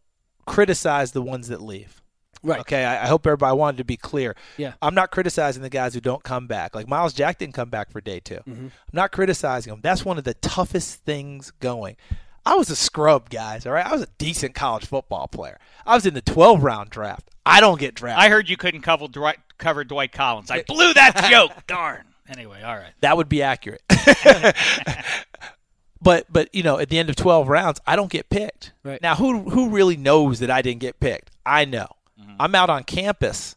S4: criticize the ones that leave.
S5: Right.
S4: Okay. I, I hope everybody I wanted to be clear.
S5: Yeah.
S4: I'm not criticizing the guys who don't come back. Like Myles Jack didn't come back for day 2
S5: Mm-hmm.
S4: I'm not criticizing him. That's one of the toughest things going. I was a scrub, guys. All right. I was a decent college football player. I was in the 12 round draft. I don't get drafted.
S3: I heard you couldn't cover Dwight, cover Dwight Collins. I blew that joke. Darn. Anyway, all right.
S4: That would be accurate. but but you know, at the end of twelve rounds, I don't get picked.
S5: Right.
S4: Now, who who really knows that I didn't get picked? I know.
S5: Mm-hmm.
S4: I'm out on campus,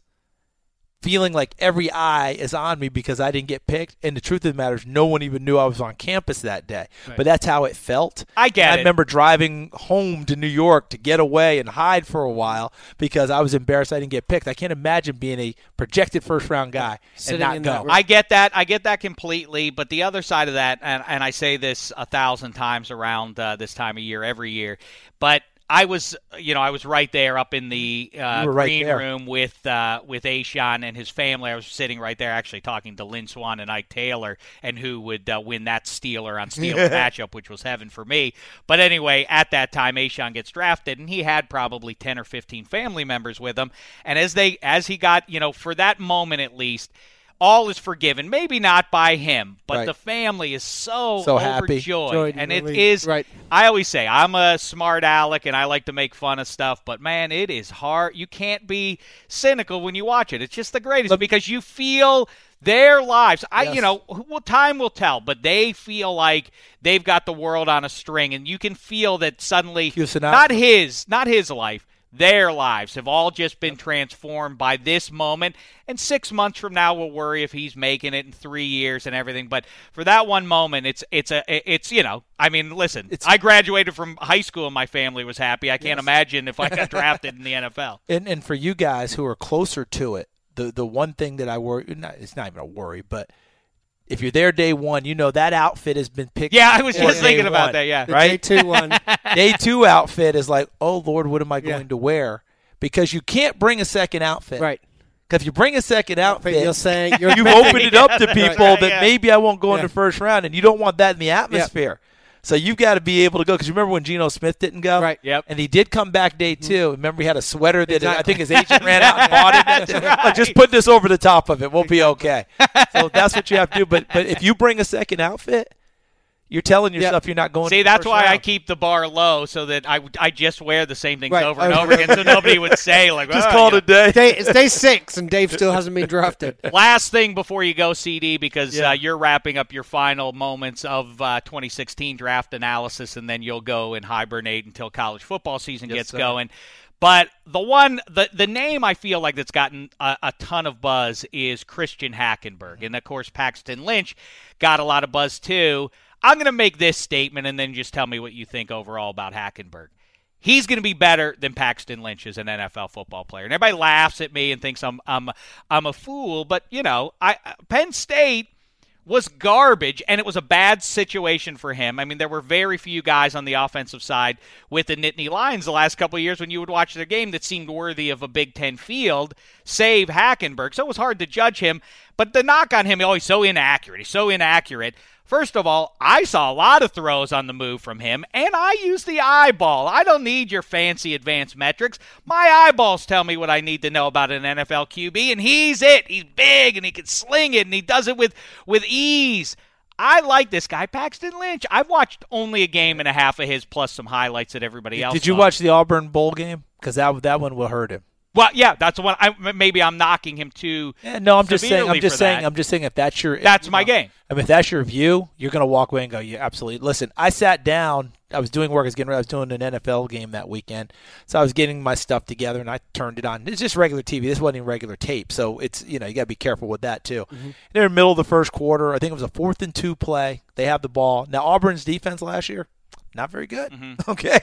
S4: feeling like every eye is on me because I didn't get picked. And the truth of the matter is, no one even knew I was on campus that day. But that's how it felt.
S3: I get
S4: I
S3: it.
S4: remember driving home to New York to get away and hide for a while because I was embarrassed I didn't get picked. I can't imagine being a projected first round guy
S5: Sitting
S4: and not
S5: in
S4: go.
S3: I get that. I get that completely. But the other side of that, and, and I say this a thousand times around uh, this time of year, every year, but I was, you know, I was right there up in the uh,
S4: right
S3: green
S4: there.
S3: room with uh, with A'Shawn and his family. I was sitting right there, actually talking to Lynn Swann and Ike Taylor, and who would uh, win that Steeler on Steeler matchup, which was heaven for me. But anyway, at that time, A'Shawn gets drafted, and he had probably ten or fifteen family members with him. And as they, as he got, you know, for that moment at least. All is forgiven. Maybe not by him, but
S4: Right.
S3: the family is so,
S4: So happy.
S3: overjoyed,
S5: Joyed,
S3: and it
S5: really-
S3: is.
S5: right.
S3: I always say I'm a smart aleck and I like to make fun of stuff, but man, it is hard. You can't be cynical when you watch it. It's just the greatest because you feel their lives. I, you know, well, time will tell, but they feel like they've got the world on a string, and you can feel that suddenly,
S4: Hugh
S3: not his, not his life. Their lives have all just been transformed by this moment. And six months from now, we'll worry if he's making it in three years and everything. But for that one moment, it's it's a it's you know I mean listen,
S4: It's-
S3: I graduated from high school and my family was happy. I can't imagine if I got drafted in the NFL.
S4: And and for you guys who are closer to it, the the one thing that I worry not, it's not even a worry, but if you're there day one, you know that outfit has been picked.
S3: Yeah, I was just
S4: day
S3: thinking about that. Yeah,
S5: The
S4: Right?
S5: day two one.
S4: day two outfit is like, oh Lord, what am I
S5: Yeah.
S4: going to wear? Because you can't bring a second outfit.
S5: right.
S4: Because if you bring a second outfit,
S5: You're saying you're
S4: you've opened it up to people
S3: Right,
S4: that
S3: yeah.
S4: maybe I won't go in the first round, and you don't want that in the atmosphere. So you've got to be able to go. Because you remember when Geno Smith didn't go,
S5: Right.
S3: Yep.
S4: And he did come back day mm-hmm. two. Remember he had a sweater that I think his agent ran out and bought it.
S3: That's
S4: Like, just put this over the top of it. We'll be okay. so that's what you have to do. But but if you bring a second outfit, you're telling yourself you're not going.
S3: See,
S4: to the
S3: that's
S4: first
S3: why I keep the bar low so that I I just wear the same things
S5: Right.
S3: over and over again, so nobody would say like,
S4: just
S3: "Oh,
S4: call
S3: you
S4: it a day.
S5: Day, it's day six, and Dave still hasn't been drafted.
S3: Last thing before you go, CD, because
S4: Yeah.
S3: uh, you're wrapping up your final moments of uh, 2016 draft analysis, and then you'll go and hibernate until college football season
S4: Yes,
S3: gets
S4: sir.
S3: going. But the one, the the name I feel like that's gotten a, a ton of buzz is Christian Hackenberg, and of course Paxton Lynch got a lot of buzz too. I'm going to make this statement, and then just tell me what you think overall about Hackenberg he's going to be better than Paxton Lynch as an NFL football player. And everybody laughs at me and thinks I'm I'm I'm a fool, but you know, I Penn State was garbage and it was a bad situation for him. I mean, there were very few guys on the offensive side with the Nittany Lions the last couple years when you would watch their game that seemed worthy of a Big 10 field, save Hackenberg. So it was hard to judge him, but the knock on him, oh, he's so inaccurate. He's so inaccurate. First of all, I saw a lot of throws on the move from him, and I use the eyeball. I don't need your fancy advanced metrics. My eyeballs tell me what I need to know about an NFL QB, and he's it. He's big, and he can sling it, and he does it with with ease. I like this guy, Paxton Lynch. I've watched only a game and a half of his, plus some highlights that everybody else.
S4: Did you
S3: saw.
S4: watch the Auburn bowl game? Because that that one will hurt him.
S3: Well, yeah, that's what I maybe I'm knocking him too.
S4: Yeah, no, I'm just saying. I'm just saying.
S3: that.
S4: I'm just saying. If that's your,
S3: That's my
S4: know,
S3: game.
S4: I mean, if that's your view, you're going to walk away and go, "Yeah, absolutely." Listen, I sat down. I was doing work. I was getting. ready. I was doing an NFL game that weekend, so I was getting my stuff together, and I turned it on. It's just regular TV. This wasn't even regular tape, so it's you know you got to be careful with that too. Mm-hmm. They're in the middle of the first quarter. I think it was a fourth and two play. They have the ball now. Auburn's defense last year, not very good. Mm-hmm. Okay,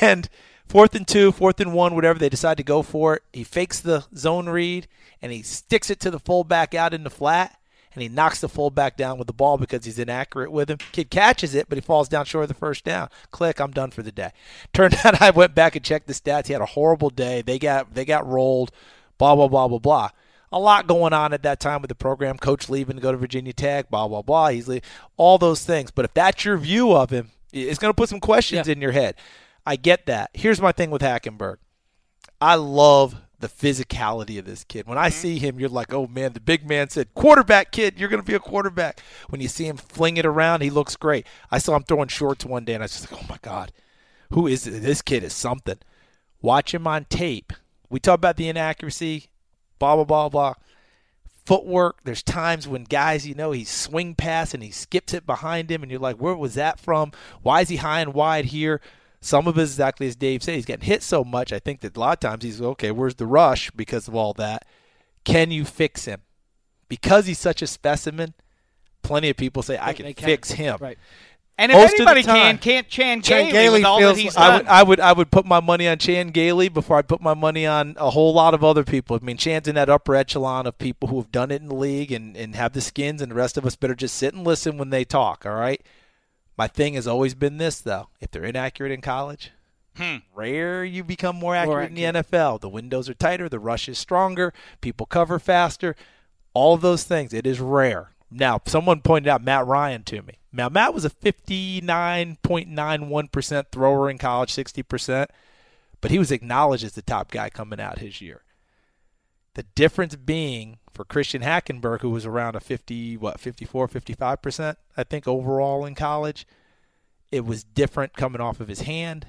S4: and fourth and two, fourth and one, whatever they decide to go for it. He fakes the zone read and he sticks it to the fullback out in the flat and he knocks the fullback down with the ball because he's inaccurate with him. Kid catches it, but he falls down short of the first down. Click, I'm done for the day. Turned out I went back and checked the stats. He had a horrible day. They got they got rolled. Blah blah blah blah blah. A lot going on at that time with the program. Coach leaving to go to Virginia Tech. Blah blah blah. He's leaving. all those things. But if that's your view of him, it's going to put some questions in your head. I get that. Here's my thing with Hackenberg. I love the physicality of this kid. When I mm-hmm. see him, you're like, oh man, the big man said, quarterback kid, you're going to be a quarterback. When you see him fling it around, he looks great. I saw him throwing shorts one day, and I was just like, oh my God, who is this? This kid is something. Watch him on tape. We talk about the inaccuracy, blah, blah, blah, blah. Footwork, there's times when guys, you know, he swing pass and he skips it behind him, and you're like, where was that from? Why is he high and wide here? Some of it is exactly as Dave said. He's getting hit so much. I think that a lot of times he's okay. Where's the rush because of all that? Can you fix him? Because he's such a specimen. Plenty of people say I can
S5: can.
S4: fix him.
S5: Right.
S3: And if
S4: Most
S3: anybody
S4: time-
S3: can, can't Chan,
S5: Chan
S3: Gailey,
S5: Gailey
S3: with all
S5: feels
S3: that he's
S5: like-
S4: I would, I would, I would put my money on Chan Gailey before I put my money on a whole lot of other people. I mean, Chan's in that upper echelon of people who have done it in the league and, and have the skins, and the rest of us better just sit and listen when they talk. All right. My thing has always been this though: if they're inaccurate in college, hmm. rare you become more accurate, in the NFL. The windows are tighter, the rush is stronger, people cover faster. All of those things, it is rare. Now, someone pointed out Matt Ryan to me. Now, Matt was a 59.91% thrower in college, 60%, but he was acknowledged as the top guy coming out his year. The difference being for Christian Hackenberg, who was around a 50, what, 54, 55%, I think, overall in college, it was different coming off of his hand.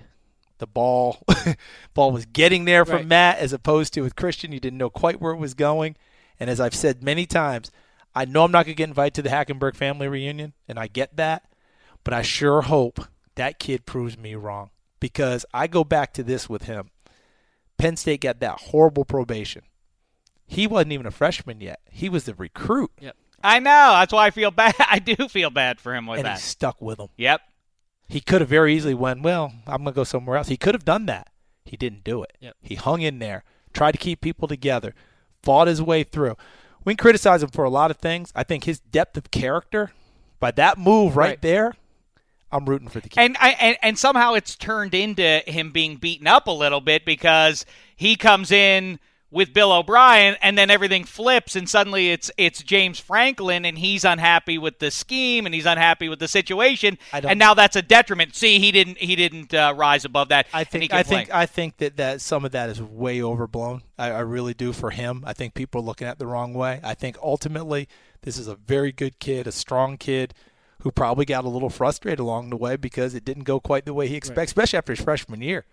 S4: The ball, ball was getting there from
S5: Right.
S4: Matt as opposed to with Christian. You didn't know quite where it was going. And as I've said many times, I know I'm not going to get invited to the Hackenberg family reunion, and I get that. But I sure hope that kid proves me wrong because I go back to this with him. Penn State got that horrible probation. He wasn't even a freshman yet. He was the recruit, Yep.
S3: I know. That's why I feel bad. I do feel bad for him with
S4: and he
S3: that.
S4: stuck with him.
S3: Yep.
S4: He could have very easily went, well, I'm going to go somewhere else. He could have done that. He didn't do it.
S5: Yep.
S4: He hung in there, tried to keep people together, fought his way through. We can criticize him for a lot of things. I think his depth of character, by that move right,
S5: Right.
S4: there, I'm rooting for the kid.
S3: And I and, and somehow it's turned into him being beaten up a little bit because he comes in with Bill O'Brien and then everything flips and suddenly it's it's James Franklin and he's unhappy with the scheme and he's unhappy with the situation and now that's a detriment. See, he didn't he didn't uh, rise above that.
S4: I think
S3: can
S4: I think. I think that, that some of that is way overblown. I, I really do for him. I think people are looking at it the wrong way. I think ultimately this is a very good kid, a strong kid who probably got a little frustrated along the way because it didn't go quite the way he expected, especially after his freshman year.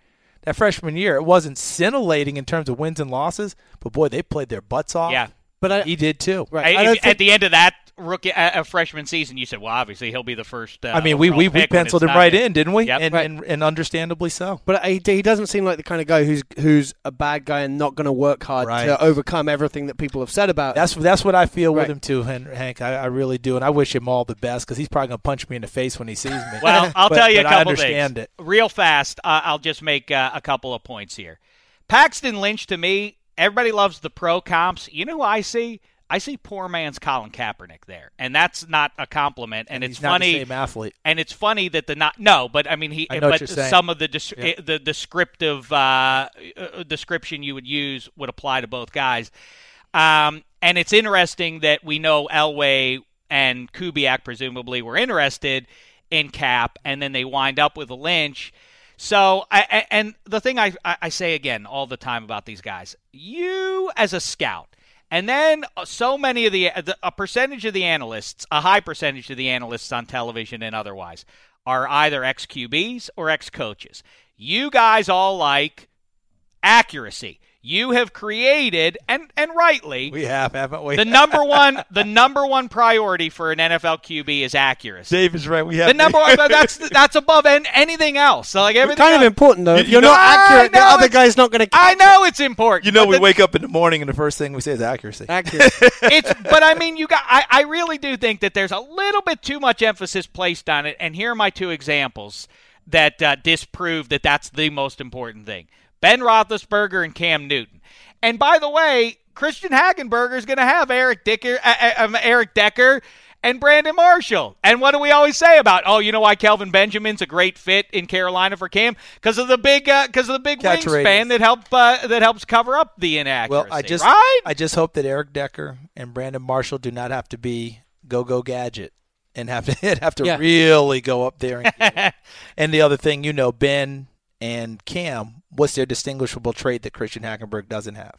S4: That freshman year, it wasn't scintillating in terms of wins and losses, but boy, they played their butts off.
S3: Yeah.
S5: But I,
S4: he did too.
S5: right.
S3: I-
S5: I
S3: if-
S5: think-
S3: at the end of that rookie uh, uh, freshman season, you said, "Well, obviously he'll be the first. Uh,
S4: I mean, we we, we penciled him right
S3: him.
S4: in, didn't we?
S3: Yep.
S4: And,
S5: Right.
S4: and and understandably so.
S5: But he, he doesn't seem like the kind of guy who's who's a bad guy and not going to work hard
S4: Right.
S5: to overcome everything that people have said about.
S4: That's that's what I feel with him too, Hank. I, I really do, and I wish him all the best because he's probably gonna punch me in the face when he sees me.
S3: Well, I'll
S4: But-
S3: tell you a couple
S4: I understand
S3: things.
S4: it.
S3: Real fast, uh, I'll just make uh, a couple of points here. Paxton Lynch, to me, everybody loves the pro comps. You know who I see? I see poor man's Colin Kaepernick there, and that's not a compliment. And, it's
S4: he's not
S3: funny.
S4: the same athlete.
S3: And it's funny that the not no, but I mean he.
S4: I
S3: but some of the des-
S4: Yeah.
S3: eh, the descriptive uh, uh, description you would use would apply to both guys. Um, and it's interesting that we know Elway and Kubiak presumably were interested in Cap, and then they wind up with a Lynch. So, I, and the thing I I say again all the time about these guys, you as a scout, and then uh, so many of the, the a percentage of the analysts, a high percentage of the analysts on television and otherwise, are either ex QBs or ex coaches. You guys all like accuracy. You have created and and rightly
S4: We have, haven't we?
S3: the number one the number one priority for an NFL QB is accuracy.
S4: Dave is right. We have
S3: The number one that's that's above an, anything else. So like
S5: It's
S3: everything
S5: kind of important though. If
S4: You-
S5: you're
S4: you
S5: not
S3: I
S5: accurate, the other guy's not going to.
S3: I know it's important.
S4: You know, we
S3: the-
S4: wake up in the morning and the first thing we say is accuracy.
S5: accurate.
S3: it's but I mean you got I, I really do think that there's a little bit too much emphasis placed on it and here are my two examples that uh, disprove that that's the most important thing. Ben Roethlisberger and Cam Newton. And by the way, Christian Hagenberger is going to have Eric Dicker uh, uh, um, Eric Decker and Brandon Marshall. And what do we always say about? Oh, you know why Kelvin Benjamin's a great fit in Carolina for Cam because of the big because of the big
S4: Catch
S3: wingspan
S4: radius.
S3: that help uh, that helps cover up the inaccuracy.
S4: Well, I just
S3: right?
S4: I just hope that Eric Decker and Brandon Marshall do not have to be go go gadget and have to have to
S5: Yeah.
S4: really go up there. And, and the other thing, you know, Ben and Cam, what's their distinguishable trait that Christian Hackenberg doesn't have?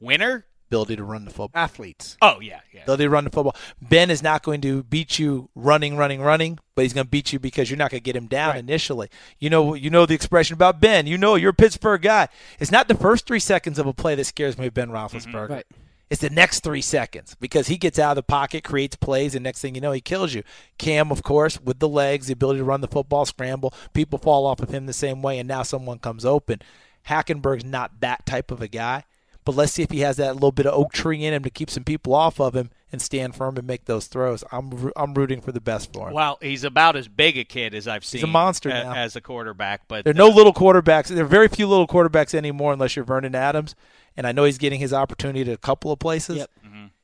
S3: Winner?
S4: Ability to run the football.
S5: Athletes.
S3: Oh yeah, yeah.
S4: Ability to run the football. Ben is not going to beat you running, running, running, but he's going to beat you because you're not going to get him down initially. You know, you know the expression about Ben. You know, you're a Pittsburgh guy. It's not the first three seconds of a play that scares me with Ben mm-hmm. Roethlisberger.
S5: Right.
S4: It's the next three seconds because he gets out of the pocket, creates plays, and next thing you know, he kills you. Cam, of course, with the legs, the ability to run the football, scramble, people fall off of him the same way, and now someone comes open. Hackenberg's not that type of a guy, but let's see if he has that little bit of oak tree in him to keep some people off of him and stand firm and make those throws. I'm I'm rooting for the best for him.
S3: Well, he's about as big a kid as I've seen.
S4: He's a monster
S3: a-
S4: now.
S3: as a quarterback. But
S4: There are no little quarterbacks. There are very few little quarterbacks anymore unless you're Vernon Adams. And I know he's getting his opportunity at a couple of places.
S5: Yep.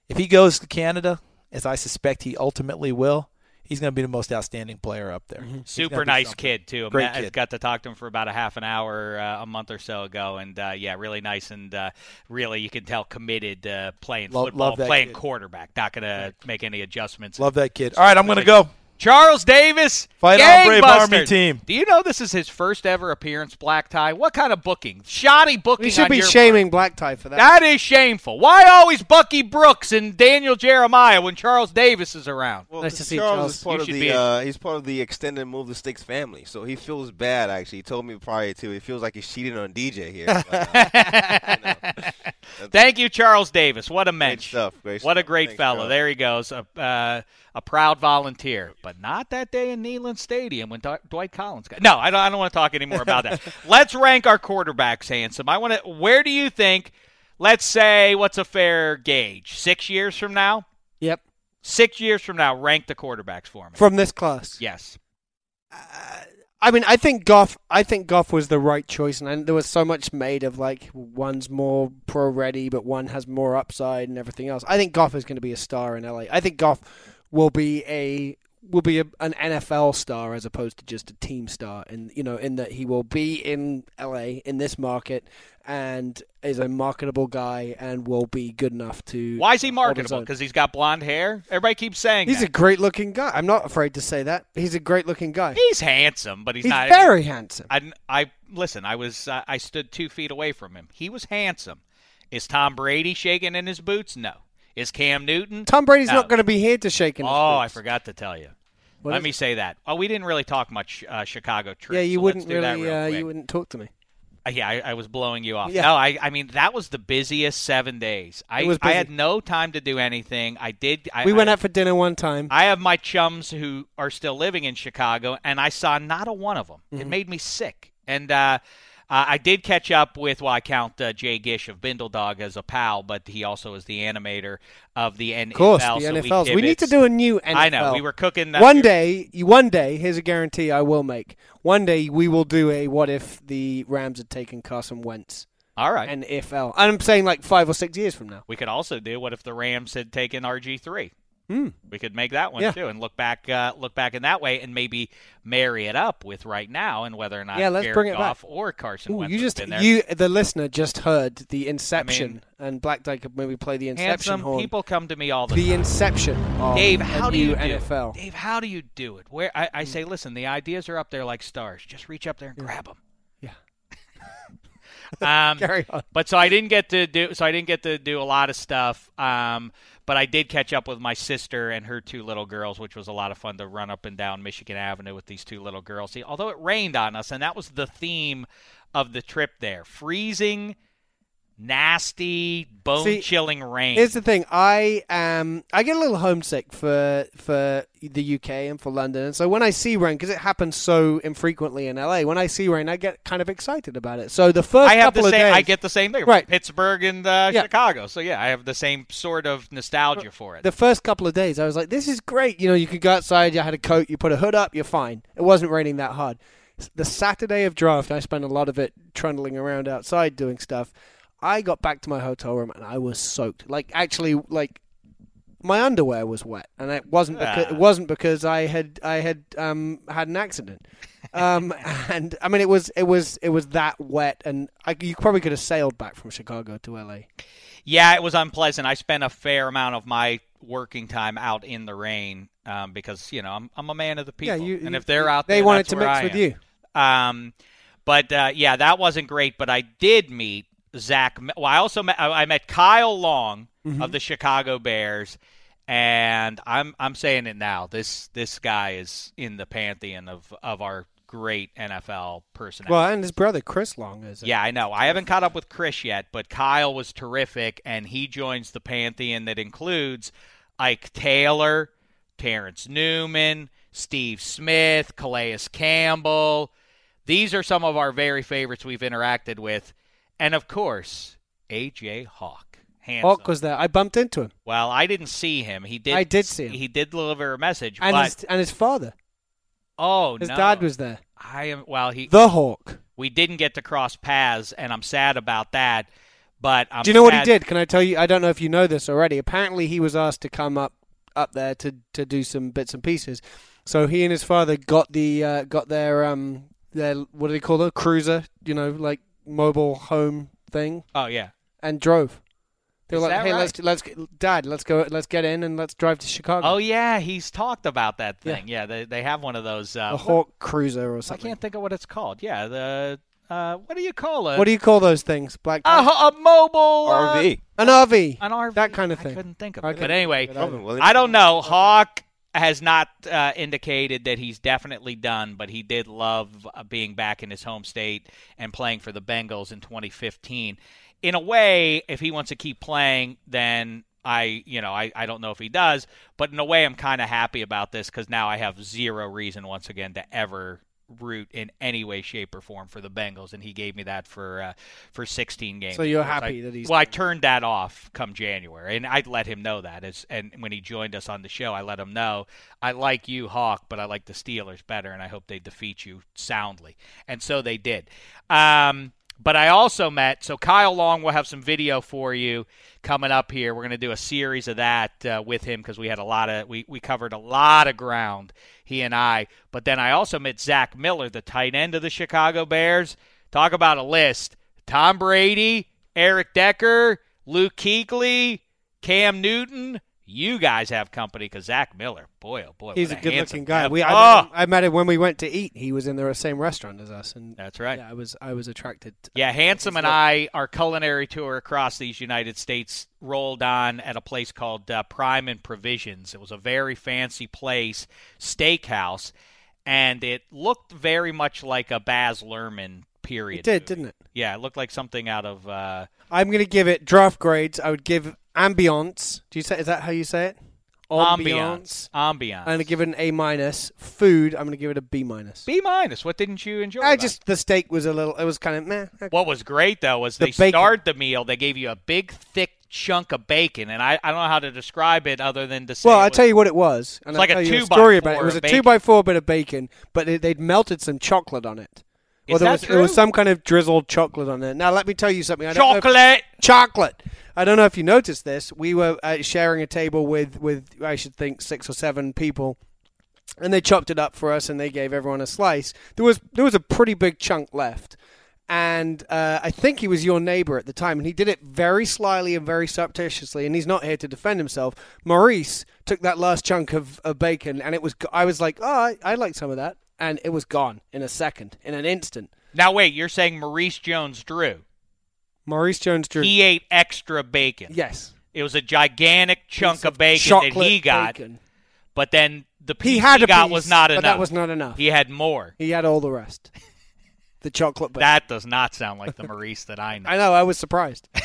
S4: If he goes to Canada, as I suspect he ultimately will, he's going to be the most outstanding player up there. He's gonna
S3: super nice
S4: something.
S3: kid too.
S4: Great
S3: Matt, I
S4: kid.
S3: got to talk to him for about a half an hour uh, a month or so ago, and uh, yeah, really nice and uh, really you can tell committed uh, playing
S4: Love-
S3: football,
S4: love
S3: playing
S4: kid.
S3: quarterback. Not going to make any adjustments.
S4: Love that kid. All right, I'm going to go.
S3: Charles Davis,
S4: Fight on, Brave
S3: gangbusters.
S4: Army team.
S3: Do you know this is his first ever appearance, black tie? What kind of booking? Shoddy booking.
S5: We should
S3: on
S5: be
S3: your part.
S5: shaming Black Tie for that.
S3: That is shameful. Why always Bucky Brooks and Daniel Jeremiah when Charles Davis is around?
S6: Well,
S5: Nice to see
S6: Charles,
S5: Charles.
S6: is part
S3: You
S6: of
S3: should
S6: the
S3: be-
S6: uh, he's part of the extended Move the Sticks family, so he feels bad. Actually, he told me prior to. He feels like he's cheating on DJ here. But, uh, you know,
S3: Thank you, Charles Davis. What a mensch.
S6: stuff, great
S3: what a great
S6: Thanks,
S3: fellow.
S6: Charles.
S3: There he goes. A, uh, a proud volunteer, but not that day in Neyland Stadium when Dw- Dwight Collins got. No, I don't. I don't want to talk anymore about that. Let's rank our quarterbacks, handsome. I want to. Where do you think? Let's say what's a fair gauge? Six years from now.
S5: Yep.
S3: Six years from now, rank the quarterbacks for me.
S5: From this class.
S3: yes.
S5: Uh, I mean, I think Goff. I think Goff was the right choice, and I, there was so much made of like one's more pro ready, but one has more upside and everything else. I think Goff is going to be a star in LA. I think Goff will be a will be a, an NFL star as opposed to just a team star, and you know, in that he will be in LA in this market and is a marketable guy and will be good enough to.
S3: Why is he marketable? Because he's got blonde hair. Everybody keeps saying
S5: He's
S3: that.
S5: a great looking guy. I'm not afraid to say that. He's a great looking guy.
S3: He's handsome, but he's,
S5: He's
S3: not
S5: very handsome.
S3: I, I listen. I was uh, I stood two feet away from him. He was handsome. Is Tom Brady shaking in his boots? No. Is Cam Newton?
S5: Tom Brady's
S3: No.
S5: not going to be here to shake in
S3: Oh, I forgot to tell you.
S5: What
S3: Let me
S5: it?
S3: say that. Oh, we didn't really talk much uh, Chicago trip.
S5: Yeah, you
S3: so
S5: wouldn't
S3: let's do that
S5: really.
S3: real
S5: Uh, you wouldn't talk to me.
S3: Uh, yeah, I, I was blowing you off.
S5: Yeah.
S3: No, I, I mean that was the busiest seven days. I,
S5: It was
S3: I had no time to do anything. I did. I,
S5: we went out for dinner one time.
S3: I have my chums who are still living in Chicago, and I saw not a one of them. It
S5: Mm-hmm.
S3: made me sick. And uh, I did catch up with, well, I count uh, Jay Gish of Bindle Dog as a pal, but he also is the animator of the NFL.
S5: Of course, the
S3: so We,
S5: we need to do a new NFL.
S3: I know. We were cooking that.
S5: One day, one day, here's a guarantee I will make. One day we will do a what if the Rams had taken Carson Wentz.
S3: All right.
S5: And NFL. I'm saying like five or six years from now.
S3: We could also do what if the Rams had taken RG3?
S5: Mm.
S3: We could make that one
S5: yeah.
S3: too, and look back, uh, look back in that way, and maybe marry it up with right now, and whether or not
S5: yeah, let's
S3: Jared
S5: bring it off
S3: or Carson
S5: Ooh,
S3: Wentz
S5: you just you the listener just heard the Inception, I mean, and Black Tie could maybe play the Inception. Horn.
S3: people come to me all the,
S5: the
S3: time.
S5: The Inception,
S3: Dave. How do you do
S5: NFL?
S3: It? Dave, how do you do it? Where I, I mm. say, listen, the ideas are up there like stars. Just reach up there and yeah. grab them. Um, But so I didn't get to do so I didn't get to do a lot of stuff. Um, but I did catch up with my sister and her two little girls, which was a lot of fun to run up and down Michigan Avenue with these two little girls. See, although it rained on us, and that was the theme of the trip there: freezing, nasty, bone-chilling rain.
S5: Here's the thing: I um I get a little homesick for for the UK and for London, and so when I see rain, because it happens so infrequently in LA, when I see rain, I get kind of excited about it. So the first
S3: I have
S5: couple
S3: the
S5: of
S3: same.
S5: days,
S3: I get the same thing.
S5: Right.
S3: Pittsburgh and uh,
S5: Yeah.
S3: Chicago. So yeah, I have the same sort of nostalgia for it.
S5: the first couple of days, I was like, "This is great." You know, you could go outside, you had a coat, you put a hood up, you're fine. It wasn't raining that hard. The Saturday of draft, I spent a lot of it trundling around outside doing stuff. I got back to my hotel room and I was soaked. Like actually, like my underwear was wet, and it wasn't because
S3: Ah.
S5: it wasn't because I had I had um had an accident. Um, and I mean, it was it was it was that wet, and I, you probably could have sailed back from Chicago to LA.
S3: Yeah, it was unpleasant. I spent a fair amount of my working time out in the rain um, because you know I'm I'm a man of the people,
S5: Yeah, you,
S3: and if they're out there,
S5: they
S3: wanted
S5: to mix
S3: I
S5: with
S3: am.
S5: you.
S3: Um, but uh, yeah, that wasn't great. But I did meet Zach. Well, I also met I met Kyle Long
S5: Mm-hmm.
S3: of the Chicago Bears, and I'm I'm saying it now. This this guy is in the pantheon of of our great NFL personalities.
S5: Well, and his brother Chris Long is.
S3: Yeah, I know. I haven't caught up with Chris yet, but Kyle was terrific, and he joins the pantheon that includes Ike Taylor, Terrence Newman, Steve Smith, Calais Campbell. These are some of our very favorites we've interacted with, and of course, AJ Hawk. Handsome.
S5: Hawk was there. I bumped into him,
S3: well, I didn't see him. He did.
S5: I did see him.
S3: He did deliver a message,
S5: and
S3: but
S5: his and his father.
S3: oh
S5: His
S3: no,
S5: dad was there.
S3: I am. Well, he
S5: The Hawk.
S3: we didn't get to cross paths, and I'm sad about that. But I'm
S5: Do you know what he did? Can I tell you? I don't know if you know this already. Apparently, he was asked to come up up there to to do some bits and pieces. So he and his father got the uh, got their um their what do they call it? Cruiser, you know, like mobile home thing,
S3: Oh yeah.
S5: and drove. They were
S3: Is
S5: like,
S3: that
S5: "Hey,
S3: right?
S5: let's let's Dad, let's go, let's get in and let's drive to Chicago."
S3: Oh yeah, he's talked about that thing. Yeah, they they have one of those. Uh,
S5: a Hawk Cruiser or something.
S3: I
S5: something.
S3: can't think of what it's called. Yeah, the uh, what do you call it?
S5: What do you call those things? Black
S3: a, a mobile uh,
S6: RV.
S5: an RV.
S3: an RV.
S5: That kind of thing
S3: I
S5: thing.
S3: couldn't think of
S5: I
S3: it. But anyway,
S5: think of it either.
S6: Robin Williams.
S3: I don't know. Hawk has not uh, indicated that he's definitely done, but he did love uh, being back in his home state and playing for the Bengals in 2015. In a way, if he wants to keep playing, then I, you know, I, I don't know if he does, but in a way, I'm kind of happy about this because now I have zero reason once again to ever root in any way, shape, or form for the Bengals, and he gave me that for uh, for 16 games.
S5: So you're happy
S3: I-
S5: that he's
S3: well, I turned that off come January, and I let him know that. As and when he joined us on the show, I let him know I like you, Hawk, but I like the Steelers better, and I hope they defeat you soundly. And so they did. Um, but I also met so Kyle Long will have some video for you coming up here. We're going to do a series of that uh, with him because we had a lot of we we covered a lot of ground he and I. But then I also met Zach Miller, the tight end of the Chicago Bears. Talk about a list: Tom Brady, Eric Decker, Luke Kuechly, Cam Newton. You guys have company because Zach Miller, boy, oh boy,
S5: He's
S3: what
S5: a good-looking guy. We, I,
S3: oh,
S5: met him, I met him when we went to eat. He was in the same restaurant as us, and
S3: that's right.
S5: yeah, I was I was attracted. To,
S3: Yeah, Handsome and
S5: look.
S3: I, our culinary tour across these United States rolled on at a place called uh, Prime and Provisions. It was a very fancy place, steakhouse, and it looked very much like a Baz Luhrmann period.
S5: It did,
S3: movie.
S5: didn't it?
S3: Yeah, it looked like something out of. Uh,
S5: I'm going to give it draft grades. I would give ambiance. Do you say is that how you say it?
S3: ambiance. Ambiance.
S5: I'm going to give it an A minus. Food. I'm going to give it a B minus.
S3: B minus. What didn't you enjoy?
S5: I
S3: about
S5: just the steak was a little. It was kind of meh.
S3: What was great though was
S5: The
S3: they
S5: bacon.
S3: the meal. They gave you a big, thick chunk of bacon, and I, I don't know how to describe it other than to say.
S5: Well, I'll tell you what it was. And
S3: It's
S5: I'll
S3: like a two by
S5: story about it. It was a two by four bit of bacon, but it, they'd melted some chocolate on it. Or there was, there was some kind of drizzled chocolate on there. Now let me tell you something. I know if-
S3: chocolate.
S5: I don't know if you noticed this. We were uh, sharing a table with with I should think six or seven people, and they chopped it up for us, and they gave everyone a slice. There was there was a pretty big chunk left, and uh, I think he was your neighbor at the time, and he did it very slyly and very surreptitiously, and he's not here to defend himself. Maurice took that last chunk of, of bacon, and it was. I was like, oh, I, I like some of that, and it was gone in a second, in an instant.
S3: Now wait, you're saying Maurice Jones-Drew?
S5: Maurice Jones-Drew.
S3: He ate extra bacon.
S5: yes,
S3: It was a gigantic chunk of bacon that he got,
S5: bacon.
S3: but then the piece
S5: He had a
S3: got
S5: piece,
S3: was not
S5: but
S3: enough.
S5: that was not enough.
S3: He had more.
S5: He had all the rest. The chocolate bear.
S3: That does not sound like the Maurice that I know.
S5: I know. I was surprised.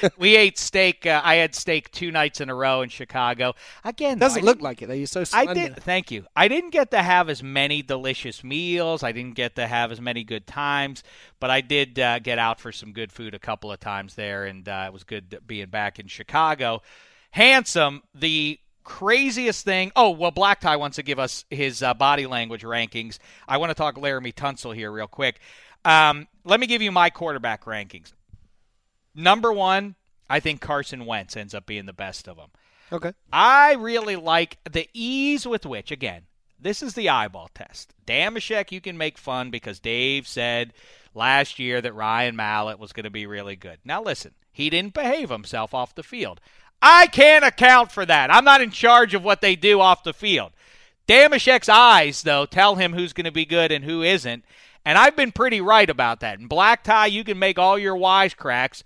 S3: we ate steak. Uh, I had steak two nights in a row in Chicago. Again,
S5: Doesn't
S3: I
S5: look like it though. You're so
S3: I did. Thank you. I didn't get to have as many delicious meals. I didn't get to have as many good times, but I did uh, get out for some good food a couple of times there, and uh, it was good being back in Chicago. Handsome, the craziest thing. Oh well, Black Tie wants to give us his uh, body language rankings. I want to talk Laremy Tunsil here real quick. Um, let me give you my quarterback rankings. Number one, I think Carson Wentz ends up being the best of them.
S5: Okay.
S3: I really like the ease with which, again, this is the eyeball test. Dameshek, you can make fun because Dave said last year that Ryan Mallett was going to be really good. Now, listen, he didn't behave himself off the field. I can't account for that. I'm not in charge of what they do off the field. Dameshek's eyes, though, tell him who's going to be good and who isn't. And I've been pretty right about that. In black tie, you can make all your wisecracks.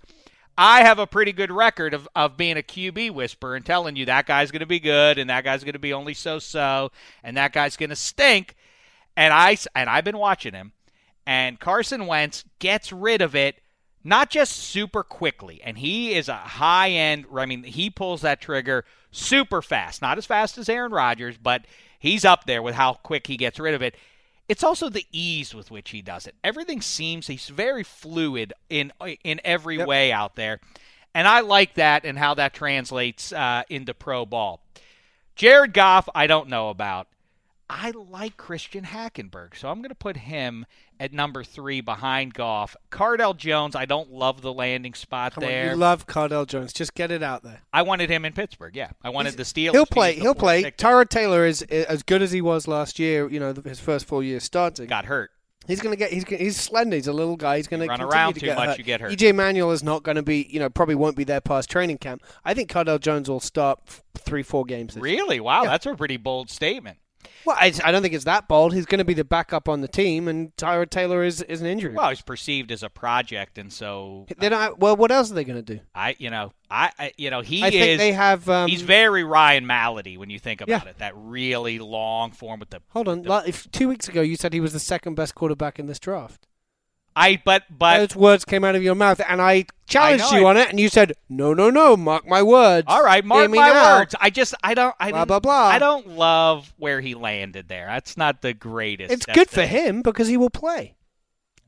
S3: I have a pretty good record of, of being a QB whisperer and telling you that guy's going to be good and that guy's going to be only so so and that guy's going to stink. And I and I've been watching him, and Carson Wentz gets rid of it not just super quickly, and he is a high end. I mean, he pulls that trigger super fast, not as fast as Aaron Rodgers, but he's up there with how quick he gets rid of it. It's also the ease with which he does it. Everything seems he's very fluid in in every
S5: Yep.
S3: way out there, and I like that and how that translates uh, into pro ball. Jared Goff, I don't know about. I like Christian Hackenberg, so I'm going to put him at number three behind Goff. Cardale Jones, I don't love the landing spot
S5: Come on,
S3: there.
S5: you love Cardale Jones. Just get it out there.
S3: I wanted him in Pittsburgh. Yeah, I wanted the Steelers.
S5: He'll play. He'll play.
S3: pick.
S5: Tyrod Taylor is, is as good as he was last year. You know, his first full year starting.
S3: Got hurt.
S5: He's going to get. He's he's slender. He's a little guy. He's going to
S3: run around too much, you get hurt.
S5: EJ Manuel is not going to be. You know, probably won't be there past training camp. I think Cardale Jones will start f- three, four games. This
S3: Really? Wow, that's a pretty bold statement.
S5: Well, I, I don't think it's that bold. He's going to be the backup on the team, and Tyrod Taylor is, is an injury.
S3: Well, he's perceived as a project, and so
S5: They're not, well, what else are they going to do?
S3: I, you know, I, I you know, he
S5: I
S3: is.
S5: think they have. Um,
S3: he's very Ryan Mallett when you think about
S5: Yeah.
S3: it. That really long form with the.
S5: hold on. like, if two weeks ago you said he was the second best quarterback in this draft.
S3: I, but, but
S5: Those words came out of your mouth, and I challenged
S3: know
S5: you
S3: it.
S5: on it, and you said, "No, no, no, mark my words."
S3: All right, mark my
S5: now.
S3: words. I just I don't I
S5: Blah, blah, blah.
S3: I don't love where he landed there. That's not the greatest.
S5: It's good for him because he will play.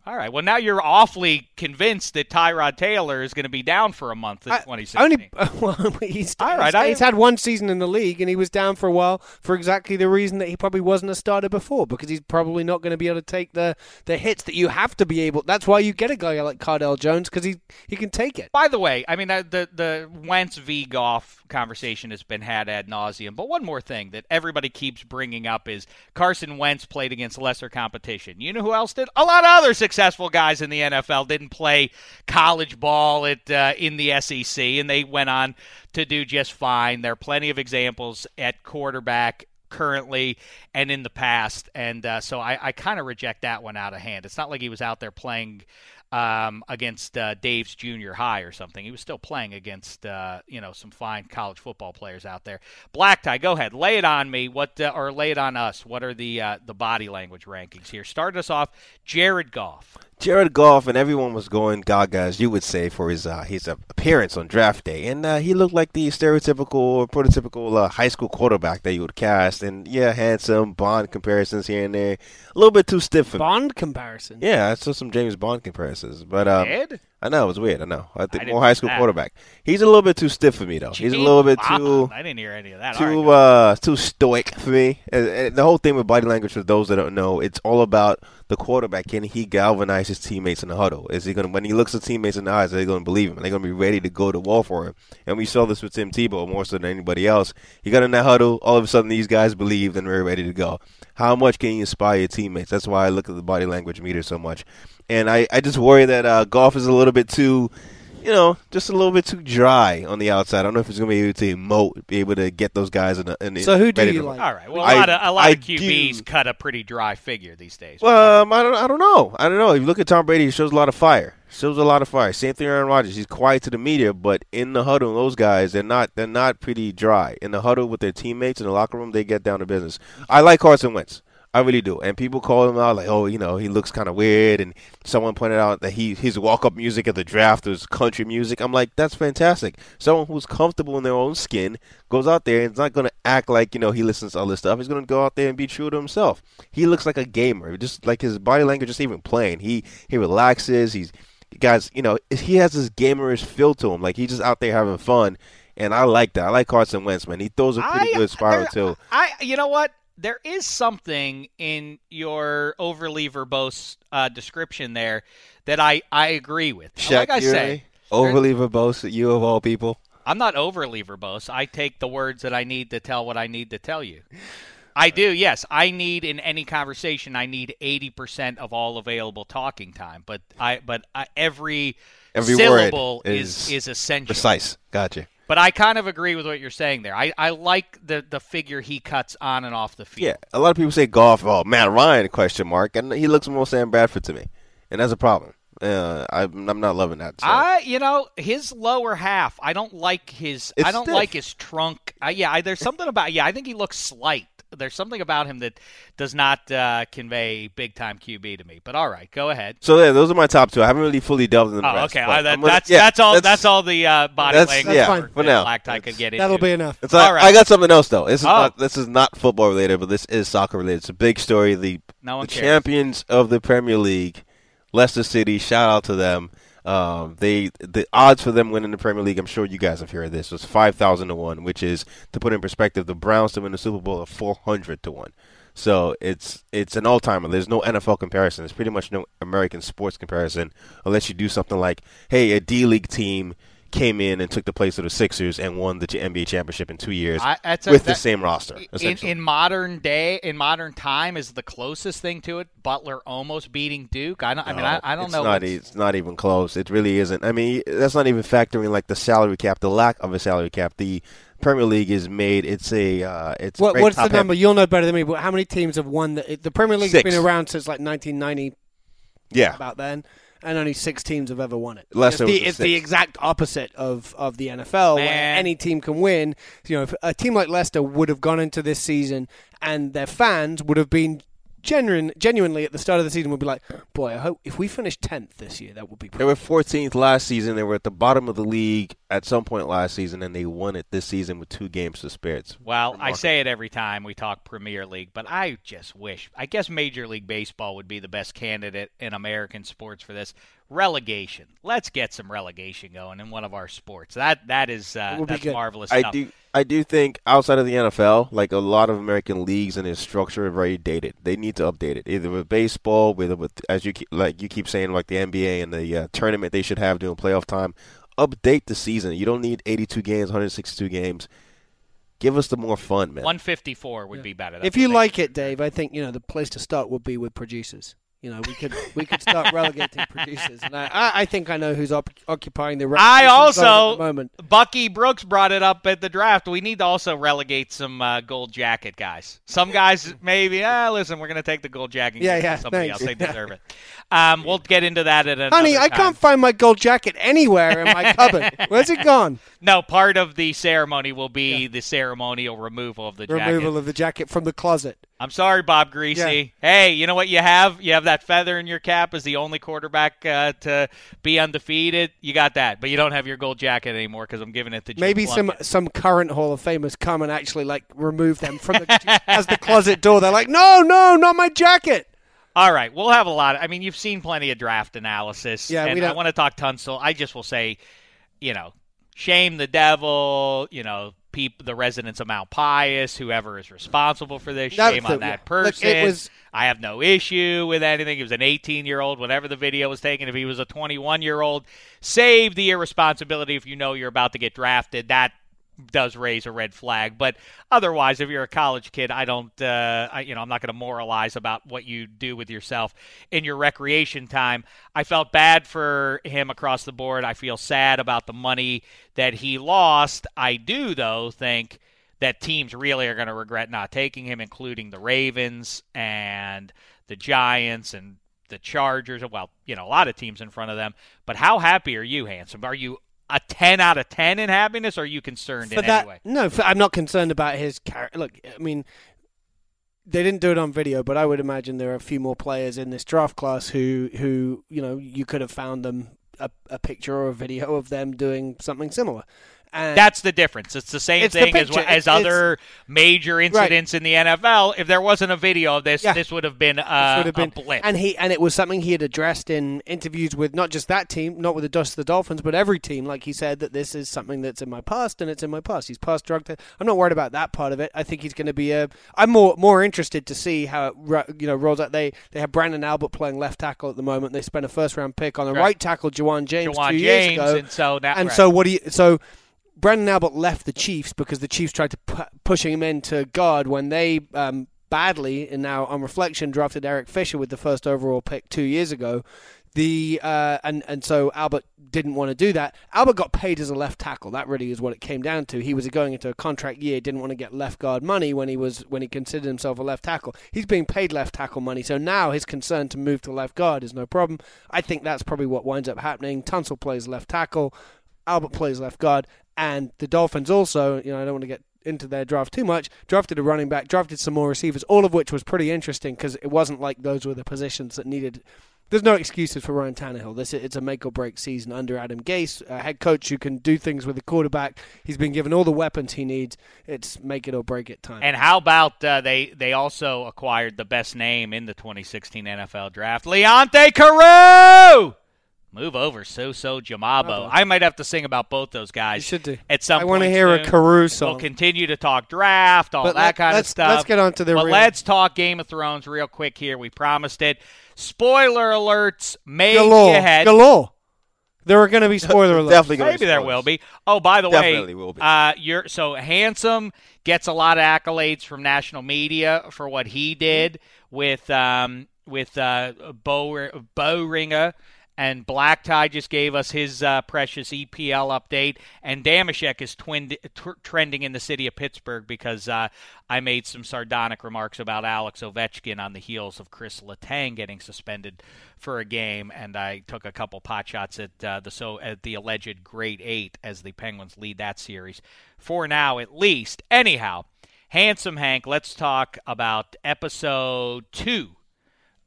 S3: All right. Well, now you're awfully convinced that Tyrod Taylor is going to be down for a month in
S5: I-
S3: 2016.
S5: Only, well, he's,
S3: All right,
S5: he's,
S3: I-
S5: he's had one season in the league, and he was down for a while for exactly the reason that he probably wasn't a starter before, because he's probably not going to be able to take the, the hits that you have to be able. That's why you get a guy like Cardale Jones because he he can take it.
S3: By the way, I mean uh, the the Wentz v Goff conversation has been had ad nauseum. But one more thing that everybody keeps bringing up is Carson Wentz played against lesser competition. You know who else did? A lot of other successful guys in the NFL didn't play college ball at uh, in the SEC, and they went on to do just fine. There are plenty of examples at quarterback currently and in the past. And uh, so I, I kind of reject that one out of hand. It's not like he was out there playing um, against uh, Dave's junior high or something. He was still playing against uh, you know some fine college football players out there. Black tie, go ahead, lay it on me. What uh, or lay it on us? What are the uh, the body language rankings here? Start us off, Jared Goff.
S6: Jared Goff and everyone was going gaga, as you would say, for his uh, his appearance on draft day, and uh, he looked like the stereotypical, or prototypical uh, high school quarterback that you would cast. And yeah, handsome Bond comparisons here and there, a little bit too stiff for me.
S5: Bond comparison.
S6: Yeah, I saw some James Bond comparisons, but um,
S3: Ed?
S6: I know it was weird. I know. I think
S3: didn't
S6: more high school
S3: that.
S6: quarterback. He's a little bit too stiff for me, though. He's a little bit too.
S3: I didn't hear any of that.
S6: Too
S3: go.
S6: uh too stoic for me. And, and the whole thing with body language for those that don't know, it's all about the quarterback. Can he galvanize his teammates in the huddle? Is he gonna when he looks at teammates in the eyes, are they gonna believe him? Are they gonna be ready to go to wall for him? And we saw this with Tim Tebow more so than anybody else. He got in that huddle, all of a sudden these guys believed and were ready to go. How much can you inspire your teammates? That's why I look at the body language meter so much. And I, I just worry that uh, Goff is a little bit too you know, just a little bit too dry on the outside. I don't know if he's going to be able to emote, be able to get those guys in. The, in
S5: So who do you like?
S3: All right. Well, a
S6: I-
S3: lot of a lot
S6: I
S3: of QBs
S6: do.
S3: cut a pretty dry figure these days.
S6: Well, um, I don't, I don't know. I don't know. If you look at Tom Brady, he shows a lot of fire. Shows a lot of fire. Same thing, Aaron Rodgers. He's quiet to the media, but in the huddle, those guys, they're not, they're not pretty dry. In the huddle with their teammates in the locker room, they get down to business. I like Carson Wentz. I really do. And people call him out like, oh, you know, he looks kind of weird. And someone pointed out that he his walk up music at the draft was country music. I'm like, that's fantastic. Someone who's comfortable in their own skin goes out there and is not going to act like you know he listens to all this stuff. He's going to go out there and be true to himself. He looks like a gamer, just like his body language, just even playing. He he relaxes. He's guys, you know, he has this gamerish feel to him. Like he's just out there having fun. And I like that. I like Carson Wentz, man. He throws a pretty
S3: I-
S6: good spiral too.
S3: I, you know what? There is something in your overly verbose uh, description there that I, I agree with.
S6: Shaq
S3: like I say,
S6: overly verbose, you of all people.
S3: I'm not overly verbose. I take the words that I need to tell what I need to tell you. I do, yes. I need in any conversation. I need eighty percent of all available talking time. But I, but I, every
S6: Every
S3: syllable
S6: word
S3: is
S6: is
S3: is essential.
S6: Precise. Gotcha.
S3: But I kind of agree with what you're saying there. I, I like the the figure he cuts on and off the field.
S6: Yeah, a lot of people say Goff. Oh, Matt Ryan? Question mark. And he looks more Sam Bradford to me, and that's a problem. Uh, I'm, I'm not loving that. So.
S3: I, you know, his lower half. I don't like his.
S6: It's
S3: I don't
S6: stiff.
S3: like his trunk. Uh, yeah, I, there's something about. Yeah, I think he looks slight. There's something about him that does not uh, convey big time QB to me. But all right, go ahead.
S6: so yeah, those are my top two. I haven't really fully delved into the
S3: Oh,
S6: rest.
S3: okay.
S6: but
S3: Uh, that,
S6: gonna-
S3: that's
S6: yeah,
S3: that's all. That's, all the uh, body
S6: that's-
S3: language
S6: yeah,
S5: fine.
S6: for now.
S3: Black tie could get into.
S5: That'll be enough.
S6: It's like,
S3: All right.
S6: I got something else though. This is
S3: Oh.
S6: not this is not football related, but this is soccer related. It's a big story. The
S3: No
S6: the
S3: cares.
S6: champions of the Premier League, Leicester City. Shout out to them. Um, they the odds for them winning the Premier League. I'm sure you guys have heard this. Was five thousand to one, which is to put in perspective, the Browns to win the Super Bowl are four hundred to one. So it's it's an all timer. There's no NFL comparison. There's pretty much no American sports comparison unless you do something like, hey, a D League team came in and took the place of the Sixers and won the NBA championship in two years
S3: I- that's a-
S6: with the same roster.
S3: in, in modern day, in modern time, is the closest thing to it. Butler almost beating Duke. I don't. I mean, I, I don't
S6: it's
S3: know.
S6: Not, it's not even close. It really isn't. I mean, that's not even factoring like the salary cap, the lack of a salary cap. The Premier League is made. It's a. Uh, it's
S5: What, what's the
S6: top-heavy.
S5: number? You'll know better than me. But how many teams have won the, the Premier League?
S6: Six.
S5: been around since like 1990,
S6: Yeah,
S5: about then, and only six teams have ever won it.
S6: Leicester
S5: it's the,
S6: the
S5: it's the exact opposite of, of the NFL, where any team can win. You know, if a team like Leicester would have gone into this season, and their fans would have been genuine, genuinely at the start of the season would be like, "Boy, I hope if we finish tenth this year, that would be."
S6: they were 14th last season. They were at the bottom of the league at some point last season, and they won it this season with two games to spare. It's
S3: Well, I say it every time we talk Premier League, but I just wish. I guess Major League Baseball would be the best candidate in American sports for this relegation. Let's get some relegation going in one of our sports. That that is uh,
S5: It would be
S3: that's
S5: good.
S3: marvelous
S6: I
S3: stuff.
S6: do. I do think outside of the NFL, like a lot of American leagues and their structure are very dated. They need to update it, either with baseball, with with as you keep, like you keep saying, like the NBA and the uh, tournament they should have during playoff time. Update the season. You don't need 82 games, 162 games. Give us the more fun, man.
S3: 154 would be better. That's
S5: if you like it, Dave, I think you know the place to start would be with producers. You know, we could we could start relegating producers, and I, I, think I know who's op- occupying the.
S3: I also
S5: at the moment.
S3: Bucky Brooks brought it up at the draft. We need to also relegate some uh, gold jacket guys. Some guys maybe. Ah, listen, we're going to take the gold jacket. and
S5: Yeah,
S3: give it
S5: yeah,
S3: Somebody
S5: thanks.
S3: else, they deserve it. Um, we'll get into that at another
S5: Honey, I can't find my gold jacket anywhere in my cupboard. Where's it gone?
S3: No, part of the ceremony will be the ceremonial removal of the jacket.
S5: Removal of the jacket from the closet.
S3: I'm sorry, Bob Griese. Hey, you know what you have? You have that feather in your cap as the only quarterback uh, to be undefeated. You got that, but you don't have your gold jacket anymore because I'm giving it to Jim
S5: Maybe some
S3: Plunkett.
S5: some current Hall of Famers come and actually like remove them from the as the closet door. They're like, no, no, not my jacket.
S3: All right, we'll have a lot. I mean, you've seen plenty of draft analysis.
S5: Yeah,
S3: and I
S5: don't-
S3: want to talk Tunsil. I just will say, you know, shame the devil. You know, peop, the residents of Mount Pius, whoever is responsible for this,
S5: That-
S3: shame on that
S5: Look,
S3: person.
S5: it was-
S3: I have no issue with anything. He was an 18 year old, whatever the video was taken. If he was a 21 year old, save the irresponsibility if you know you're about to get drafted. That does raise a red flag. But otherwise, if you're a college kid, I don't, uh, I, you know, I'm not going to moralize about what you do with yourself in your recreation time. I felt bad for him across the board. I feel sad about the money that he lost. I do, though, think that teams really are going to regret not taking him, including the Ravens and the Giants and the Chargers. Well, you know, a lot of teams in front of them. But how happy are you, Handsome? Are you a 10 out of 10 in happiness, or are you concerned
S5: For
S3: in
S5: that,
S3: any way?
S5: no, for, I'm not concerned about his character. Look, I mean, they didn't do it on video, but I would imagine there are a few more players in this draft class who, who you know, you could have found them a, a picture or a video of them doing something similar. And
S3: That's the difference. It's the same
S5: It's the
S3: thing as as
S5: It's-
S3: other major incidents in the NFL. If there wasn't a video of this,
S5: Yeah.
S3: this would have been, uh,
S5: would have been,
S3: a blip.
S5: and he and it was something he had addressed in interviews with not just that team, not with the Dust of the Dolphins, but every team. Like he said that this is something that's in my past, and it's in my past. He's past drug. I'm not worried about that part of it. I think he's going to be a. I'm more more interested to see how it you know rolls out. They they have Branden Albert playing left tackle at the moment. They spent a first round pick on a
S3: Right.
S5: right, tackle, Ja'Wuan James,
S3: Ja'Wuan
S5: two
S3: James,
S5: years ago,
S3: and so now,
S5: and
S3: right.
S5: so what do you so? Branden Albert left the Chiefs because the Chiefs tried to pu- pushing him into guard when they um, badly and now on reflection drafted Eric Fisher with the first overall pick two years ago. The uh, and and so Albert didn't want to do that. Albert got paid as a left tackle. That really is what it came down to. He was going into a contract year, didn't want to get left guard money when he was when he considered himself a left tackle. He's being paid left tackle money, so now his concern to move to left guard is no problem. I think that's probably what winds up happening. Tunsil plays left tackle. Albert plays left guard, and the Dolphins also, you know, I don't want to get into their draft too much, drafted a running back, drafted some more receivers, all of which was pretty interesting because it wasn't like those were the positions that needed. There's no excuses for Ryan Tannehill. This it's a make or break season under Adam Gase, a head coach who can do things with the quarterback. He's been given all the weapons he needs. It's make it or break it time.
S3: And how about uh, they they also acquired the best name in the 2016 NFL draft, Leonte Carroo. Move over, Soso Jamabo. I might have to sing about both those guys.
S5: You should do.
S3: At some
S5: I want to hear a
S3: soon.
S5: Carroo song.
S3: We'll continue to talk draft, all
S5: But
S3: that
S5: let-
S3: kind of stuff.
S5: let's get on to the
S3: But
S5: real-
S3: let's talk Game of Thrones real quick here. We promised it. Spoiler alerts may
S5: galore,
S3: be ahead.
S5: galore. There are going to be spoiler alerts.
S6: Definitely gonna be
S3: Maybe there
S6: spoilers.
S3: will be. Oh, by the
S6: Definitely
S3: way,
S6: will be.
S3: Uh, you're so handsome. Gets a lot of accolades from national media for what he did with um, with uh, Bo Boehringer. And Black Tie just gave us his uh, precious EPL update, and Dameshek is twinned, tr- trending in the city of Pittsburgh because uh, I made some sardonic remarks about Alex Ovechkin on the heels of Chris Letang getting suspended for a game, and I took a couple pot shots at uh, the so at the alleged Great Eight as the Penguins lead that series. For now at least. Anyhow, handsome Hank, let's talk about episode two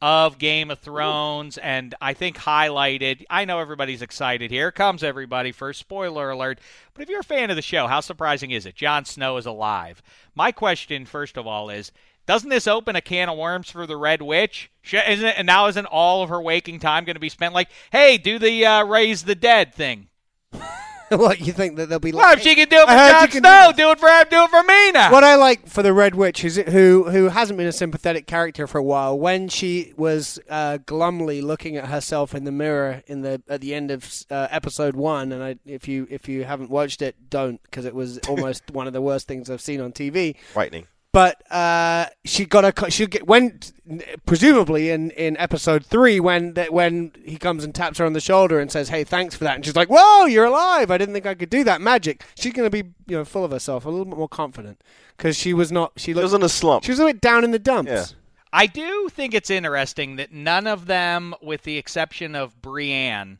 S3: of Game of Thrones, and I think highlighted. I know everybody's excited. Here comes everybody for spoiler alert. But if you're a fan of the show, how surprising is it? Jon Snow is alive. My question, first of all, is. Doesn't this open a can of worms for the Red Witch? Isn't it, and now isn't all of her waking time going to be spent like, hey, do the uh, raise the dead thing?
S5: what you think that they'll be?
S3: Well,
S5: like,
S3: if she can do it for Jon
S5: you do
S3: Snow, do it for him, do it for me now.
S5: What I like for the Red Witch is it, who who hasn't been a sympathetic character for a while. When she was uh, glumly looking at herself in the mirror in the at the end of uh, episode one, and I, if you if you haven't watched it, don't because it was almost one of the worst things I've seen on TV.
S6: Frightening.
S5: But uh, she got a she get when presumably in, in episode three when that when he comes and taps her on the shoulder and says, "Hey, thanks for that," and she's like, "Whoa, you're alive! I didn't think I could do that magic." She's going to be you know full of herself, a little bit more confident because she was not. She
S6: He
S5: looked,
S6: was in a slump.
S5: she was a bit down in the dumps.
S6: Yeah.
S3: I do think it's interesting that none of them, with the exception of Brienne,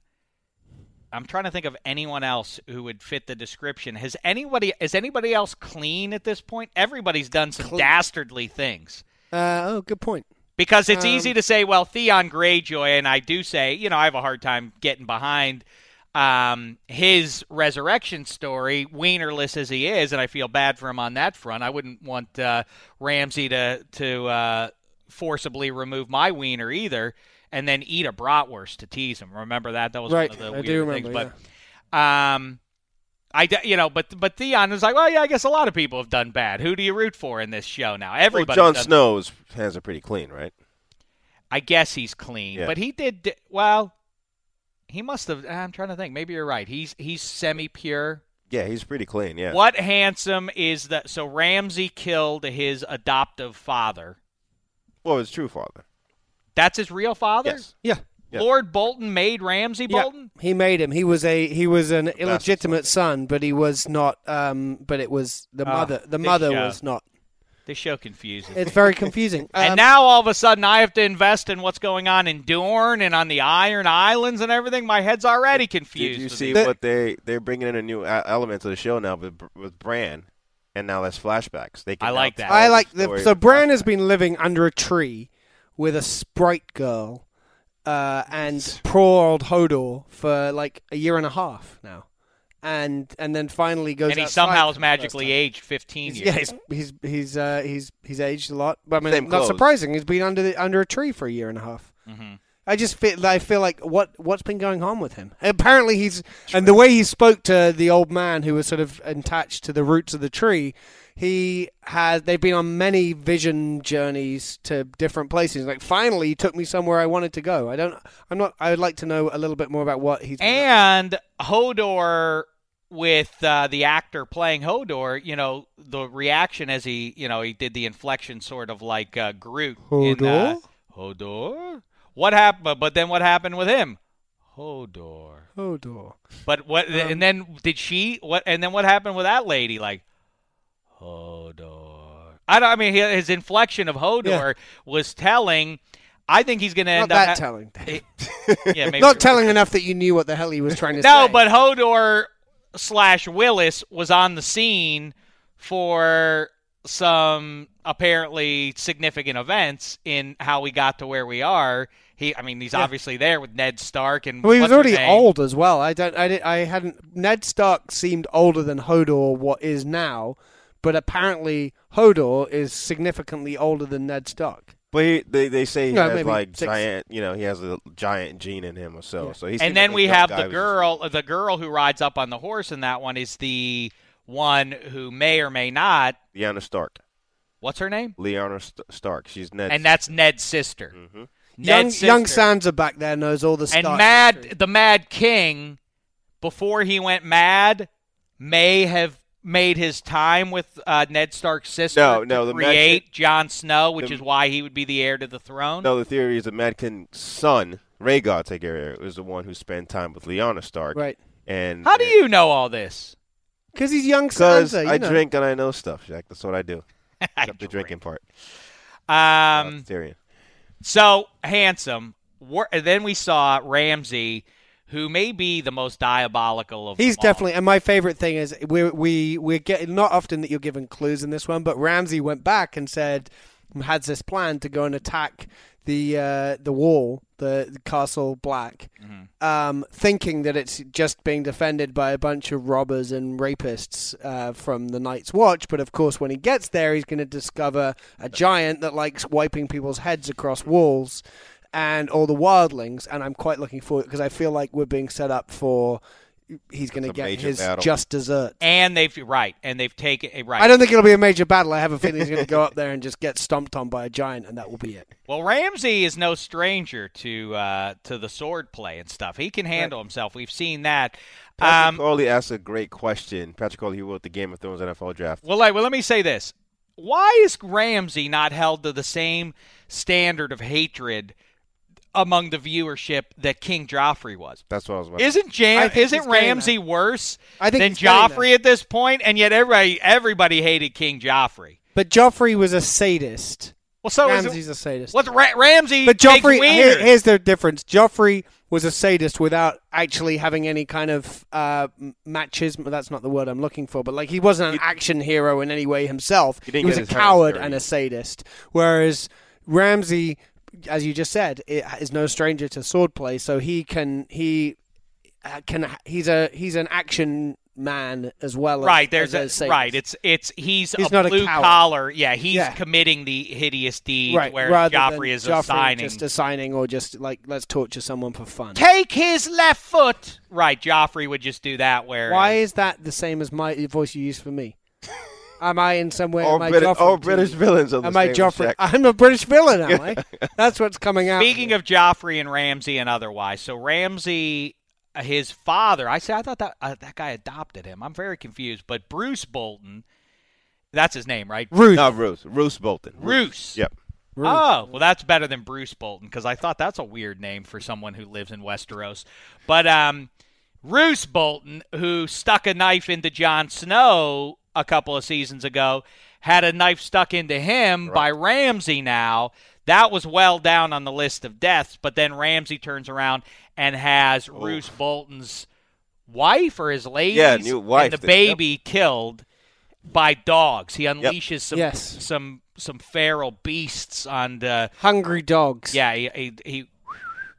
S3: I'm trying to think of anyone else who would fit the description. Has anybody is anybody else clean at this point? Everybody's done some
S5: Clean.
S3: dastardly things.
S5: Uh, oh, good point.
S3: Because it's
S5: Um,
S3: easy to say, well, Theon Greyjoy, and I do say, you know, I have a hard time getting behind um, his resurrection story, wienerless as he is, and I feel bad for him on that front. I wouldn't want uh, Ramsey to to uh, forcibly remove my wiener either, and then eat a bratwurst to tease him. Remember that? That was
S5: Right,
S3: one of the
S5: I
S3: weird
S5: do remember,
S3: things. But um, I d- you know, but but Theon was like, well, yeah, I guess a lot of people have done bad. Who do you root for in this show now?
S6: Well,
S3: Everybody.
S6: Jon Snow's hands are pretty clean, right?
S3: I guess he's clean,
S6: Yeah.
S3: but he did di- well. He must have. I'm trying to think. Maybe you're right. He's he's semi pure.
S6: Yeah, he's pretty clean. Yeah.
S3: What handsome is that? So Ramsey killed his adoptive father.
S6: Well, his true father.
S3: That's his real father.
S6: Yes.
S5: Yeah.
S6: Yeah.
S3: Lord Bolton made Ramsey
S5: Yeah,
S3: Bolton.
S5: he made him. He was a he was an illegitimate son, but he was not. Um, but it was the
S3: Oh,
S5: mother. The mother
S3: show.
S5: was not.
S3: This show confuses.
S5: It's very confusing.
S3: and
S5: Um,
S3: now all of a sudden I have to invest in what's going on in Dorne and on the Iron Islands and everything. My head's already confused.
S6: Did you see
S3: these-
S6: what they they're bringing in a new e- element to the show now with with Bran? and now there's flashbacks. They can
S3: I like that.
S5: I like
S6: the
S5: the so Bran has been living under a tree with a sprite girl uh, and poor old Hodor for like a year and a half now, and and then finally goes.
S3: and he somehow
S5: for
S3: is magically aged 15
S5: He's-
S3: years.
S5: Yeah, he's he's he's uh, he's he's aged a lot, but I mean,
S6: Same
S5: not
S6: clothes.
S5: surprising. He's been under the, under a tree for a year and a half.
S3: Mm-hmm.
S5: I just feel I feel like what what's been going on with him. Apparently he's and the way he spoke to the old man who was sort of attached to the roots of the tree. He has they've been on many vision journeys to different places. Like finally, he took me somewhere I wanted to go. I don't. I'm not. I would like to know a little bit more about what he's. been up
S3: And Hodor, with uh, the actor playing Hodor, you know, the reaction as he, you know, he did the inflection sort of like uh, Groot. In, uh, Hodor? What happened? But then what happened with him? Hodor.
S5: Hodor.
S3: But what? Um, and then did she? What? And then what happened with that lady? Like Hodor. I don't. I mean, his inflection of Hodor was telling. I think he's going to end
S5: that
S3: up.
S5: telling.
S3: yeah, maybe
S5: Not telling enough that you knew what the hell he was trying to say.
S3: No, but Hodor slash Willis was on the scene for some apparently significant events in how we got to where we are. He, I mean, he's obviously there with Ned Stark and
S5: Well, he was already old as well. I don't. I, did, I hadn't. Ned Stark seemed older than Hodor. What is now, but apparently Hodor is significantly older than Ned Stark.
S6: But he, they they say he
S5: No,
S6: has like
S5: six.
S6: giant, you know, he has a giant gene in him or so.
S5: Yeah.
S6: So he's
S3: And then we have the girl. The girl who rides up on the horse in that one is the one who may or may not.
S6: Lyanna Stark.
S3: What's her name?
S6: Lyanna St- Stark. She's Ned.
S3: And that's Ned's sister.
S6: hmm
S5: Young,
S3: Ned's
S5: young. Sansa back there knows all the
S3: stuff.
S5: and
S3: Mad,
S5: history.
S3: the Mad King, before he went mad, may have made his time with uh, Ned Stark's sister
S6: No,
S3: to
S6: no, the Mad
S3: create
S6: King-
S3: Jon Snow, which
S6: the-
S3: is why he would be the heir to the throne.
S6: No, the theory is that Mad King's son, Rhaegar Targaryen, is the one who spent time with Lyanna Stark.
S5: right?
S6: And
S3: How do you know all this?
S5: Because he's young
S6: Because
S5: Sansa. You
S6: I
S5: know.
S6: drink and I know stuff, Jack. That's what I do.
S3: I
S6: Except the drinking part.
S3: Um,
S6: Uh, Tyrion.
S3: So handsome. Then we saw Ramsey, who may be the most diabolical of.
S5: He's definitely, and my favorite thing is we we we're getting not often that you're given clues in this one, but Ramsey went back and said had this plan to go and attack the uh, the wall, the, Castle Black, um, thinking that it's just being defended by a bunch of robbers and rapists uh, from the Night's Watch. But of course, when he gets there, he's going to discover a giant that likes wiping people's heads across walls. And all the wildlings, and I'm quite looking forward because I feel like we're being set up for he's going to get his
S6: battle.
S5: just dessert.
S3: And they've right, and they've taken eh, right.
S5: I don't think it'll be a major battle. I have a feeling he's going to go up there and just get stomped on by a giant, and that will be it.
S3: Well, Ramsey is no stranger to uh, to the sword play and stuff. He can handle himself. We've seen that.
S6: Patrick
S3: Um,
S6: Corley asked a great question. Patrick Corley, he wrote the Game of Thrones NFL draft.
S3: well, like, well, let me say this: Why is Ramsey not held to the same standard of hatred among the viewership that King Joffrey was?
S6: That's what I was about.
S3: Isn't
S5: I
S3: Jam-
S5: think
S3: isn't
S5: getting
S3: Ramsey worse
S5: I think
S3: than
S5: he's
S3: Joffrey at this point? And yet everybody everybody hated King Joffrey.
S5: But Joffrey was a sadist.
S3: Well, so is
S5: Ramsey's a sadist.
S3: what's Ra- Ramsey?
S5: But
S3: makes
S5: Joffrey, here- here's the difference. Joffrey was a sadist without actually having any kind of uh, m- matches. That's not the word I'm looking for. But like, he wasn't an action hero in any way himself.
S6: He
S5: He, was a coward and a sadist. Whereas Ramsey, as you just said, i- is no stranger to swordplay. So he can he uh, can he's a he's an action man as well. As,
S3: right there's
S5: as
S3: a, right it's it's he's,
S5: He's
S3: a
S5: not a
S3: blue
S5: coward.
S3: collar yeah he's
S5: Yeah.
S3: committing the hideous deed
S5: right.
S3: where
S5: rather
S3: Joffrey is
S5: Joffrey
S3: assigning
S5: just assigning or just like let's torture someone for fun.
S3: take his left foot right Joffrey would just do that where
S5: Why is that the same as my voice you use for me? Am I in some way?
S6: all
S5: am I
S6: British, all British villains are the
S5: Am I Joffrey?
S6: Jack.
S5: I'm a British villain, am I? That's what's coming out.
S3: Speaking of Joffrey and Ramsey and otherwise, so Ramsey, uh, his father, I say I thought that uh, that guy adopted him. I'm very confused, but Bruce Bolton, that's his name, right?
S5: Ruth.
S6: No, Roose. Roose Bolton.
S3: Roose.
S6: Yep.
S3: Oh, well, that's better than Bruce Bolton because I thought that's a weird name for someone who lives in Westeros. But um, Roose Bolton, who stuck a knife into Jon Snow a couple of seasons ago, had a knife stuck into him by Ramsey now. That was well down on the list of deaths, but then Ramsey turns around and has Roose Bolton's wife or his lady
S6: Yeah, new wife
S3: and the
S6: that-
S3: baby killed. by dogs. He unleashes some
S5: Yes.
S3: some some feral beasts on the
S5: Hungry dogs.
S3: yeah he, he, he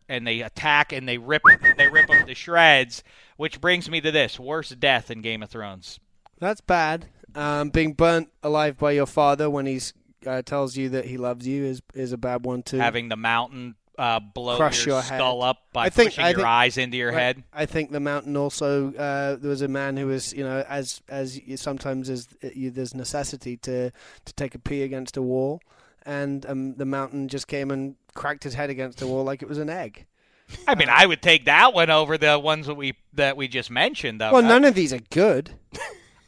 S3: and they attack and they rip they rip them to shreds. Which brings me to this worst death in Game of Thrones.
S5: That's bad. Um, being burnt alive by your father when he's uh, tells you that he loves you is is a bad one too.
S3: Having the mountain uh, blow
S5: Crush
S3: your,
S5: your head.
S3: skull up by
S5: I think-
S3: pushing
S5: I
S3: your
S5: think-
S3: eyes into your
S5: Right.
S3: head.
S5: I think the mountain also. Uh, there was a man who was, you know, as as you, sometimes as you, there's necessity to to take a pee against a wall, and um, the mountain just came and cracked his head against the wall like it was an egg.
S3: I mean, I would take that one over the ones that we that we just mentioned. Though.
S5: Well, none of these are good.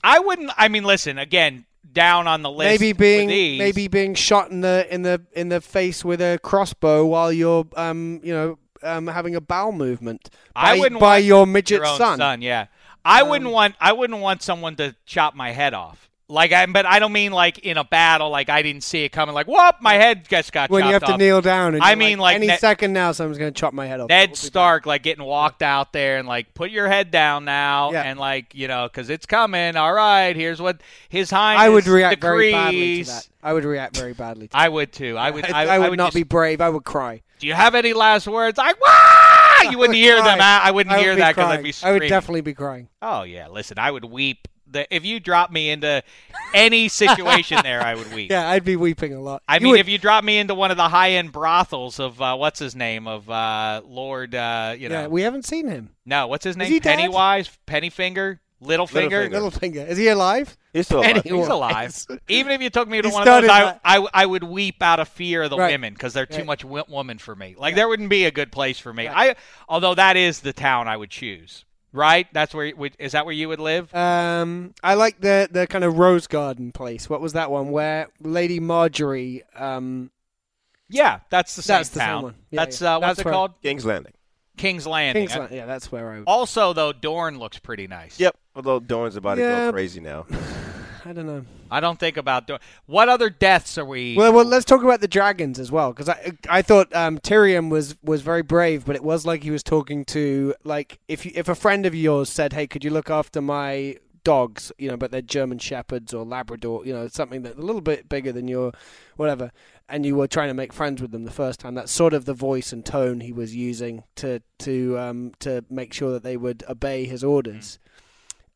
S3: I wouldn't. I mean, listen again. Down on the list.
S5: maybe being maybe being shot in the in the in the face with a crossbow while you're um you know um having a bowel movement by,
S3: I wouldn't
S5: by your midget
S3: your
S5: son.
S3: son. Yeah, I
S5: Um,
S3: wouldn't want. I wouldn't want someone to chop my head off. Like, I, but I don't mean like in a battle. Like I didn't see it coming. Like, whoop, my head just got
S5: When you have to
S3: off.
S5: kneel down, and
S3: I mean, like
S5: any
S3: Ned-
S5: second now, someone's going to chop my head off.
S3: Ned Stark, like getting walked out there and like put your head down now,
S5: Yeah.
S3: and like you know, because it's coming. All right, here's what His Highness
S5: I would react
S3: decrees.
S5: very badly to that. I would react very badly. To
S3: I would too. I would.
S5: that.
S3: I,
S5: I, would, not
S3: just-
S5: be brave. I would cry.
S3: Do you have any last words? I wah! You wouldn't hear them.
S5: cry.
S3: I wouldn't
S5: I would
S3: hear that because I'd be
S5: I would definitely be crying.
S3: Oh yeah, listen, I would weep. The, if you drop me into any situation there, I would weep.
S5: Yeah, I'd be weeping a lot.
S3: I
S5: You
S3: mean,
S5: would-
S3: if you drop me into one of the high-end brothels of uh, what's his name of uh, Lord, uh, you know,
S5: yeah, we haven't seen him.
S3: no, what's his name?
S5: he dead?
S3: Pennywise, Pennyfinger, Littlefinger.
S6: Littlefinger.
S5: Littlefinger, is he alive?
S6: He's still alive.
S3: He's alive. Even if you took me to
S5: He
S3: one of those, I, I, I would weep out of fear of the
S5: Right.
S3: women because they're too
S5: Right.
S3: much wo- woman for me. Like there wouldn't be a good place for me. I, although that is the town I would choose. Right? That's where would- is that where you would live?
S5: Um, I like the the kind of rose garden place. What was that one where Lady Margaery? Um,
S3: Yeah, that's the same
S5: That's the same
S3: town.
S5: one. Yeah,
S3: that's
S5: yeah.
S3: uh, what's
S5: That's
S3: it called?
S6: King's Landing.
S3: King's Landing.
S5: Kingsland. Yeah, that's where I.
S3: Also, though, Dorne looks pretty nice.
S6: Yep. Although Dorne's about to
S5: Yeah.
S6: go crazy now.
S5: I don't know.
S3: I don't think about Dorne. What other deaths are we?
S5: Well, well, let's talk about the dragons as well, because I I thought um, Tyrion was was very brave, but it was like he was talking to like if you, if a friend of yours said, "Hey, could you look after my dogs?" You know, but they're German shepherds or Labrador, you know, something that's a little bit bigger than your whatever, and you were trying to make friends with them the first time. That's sort of the voice and tone he was using to to um, to make sure that they would obey his orders.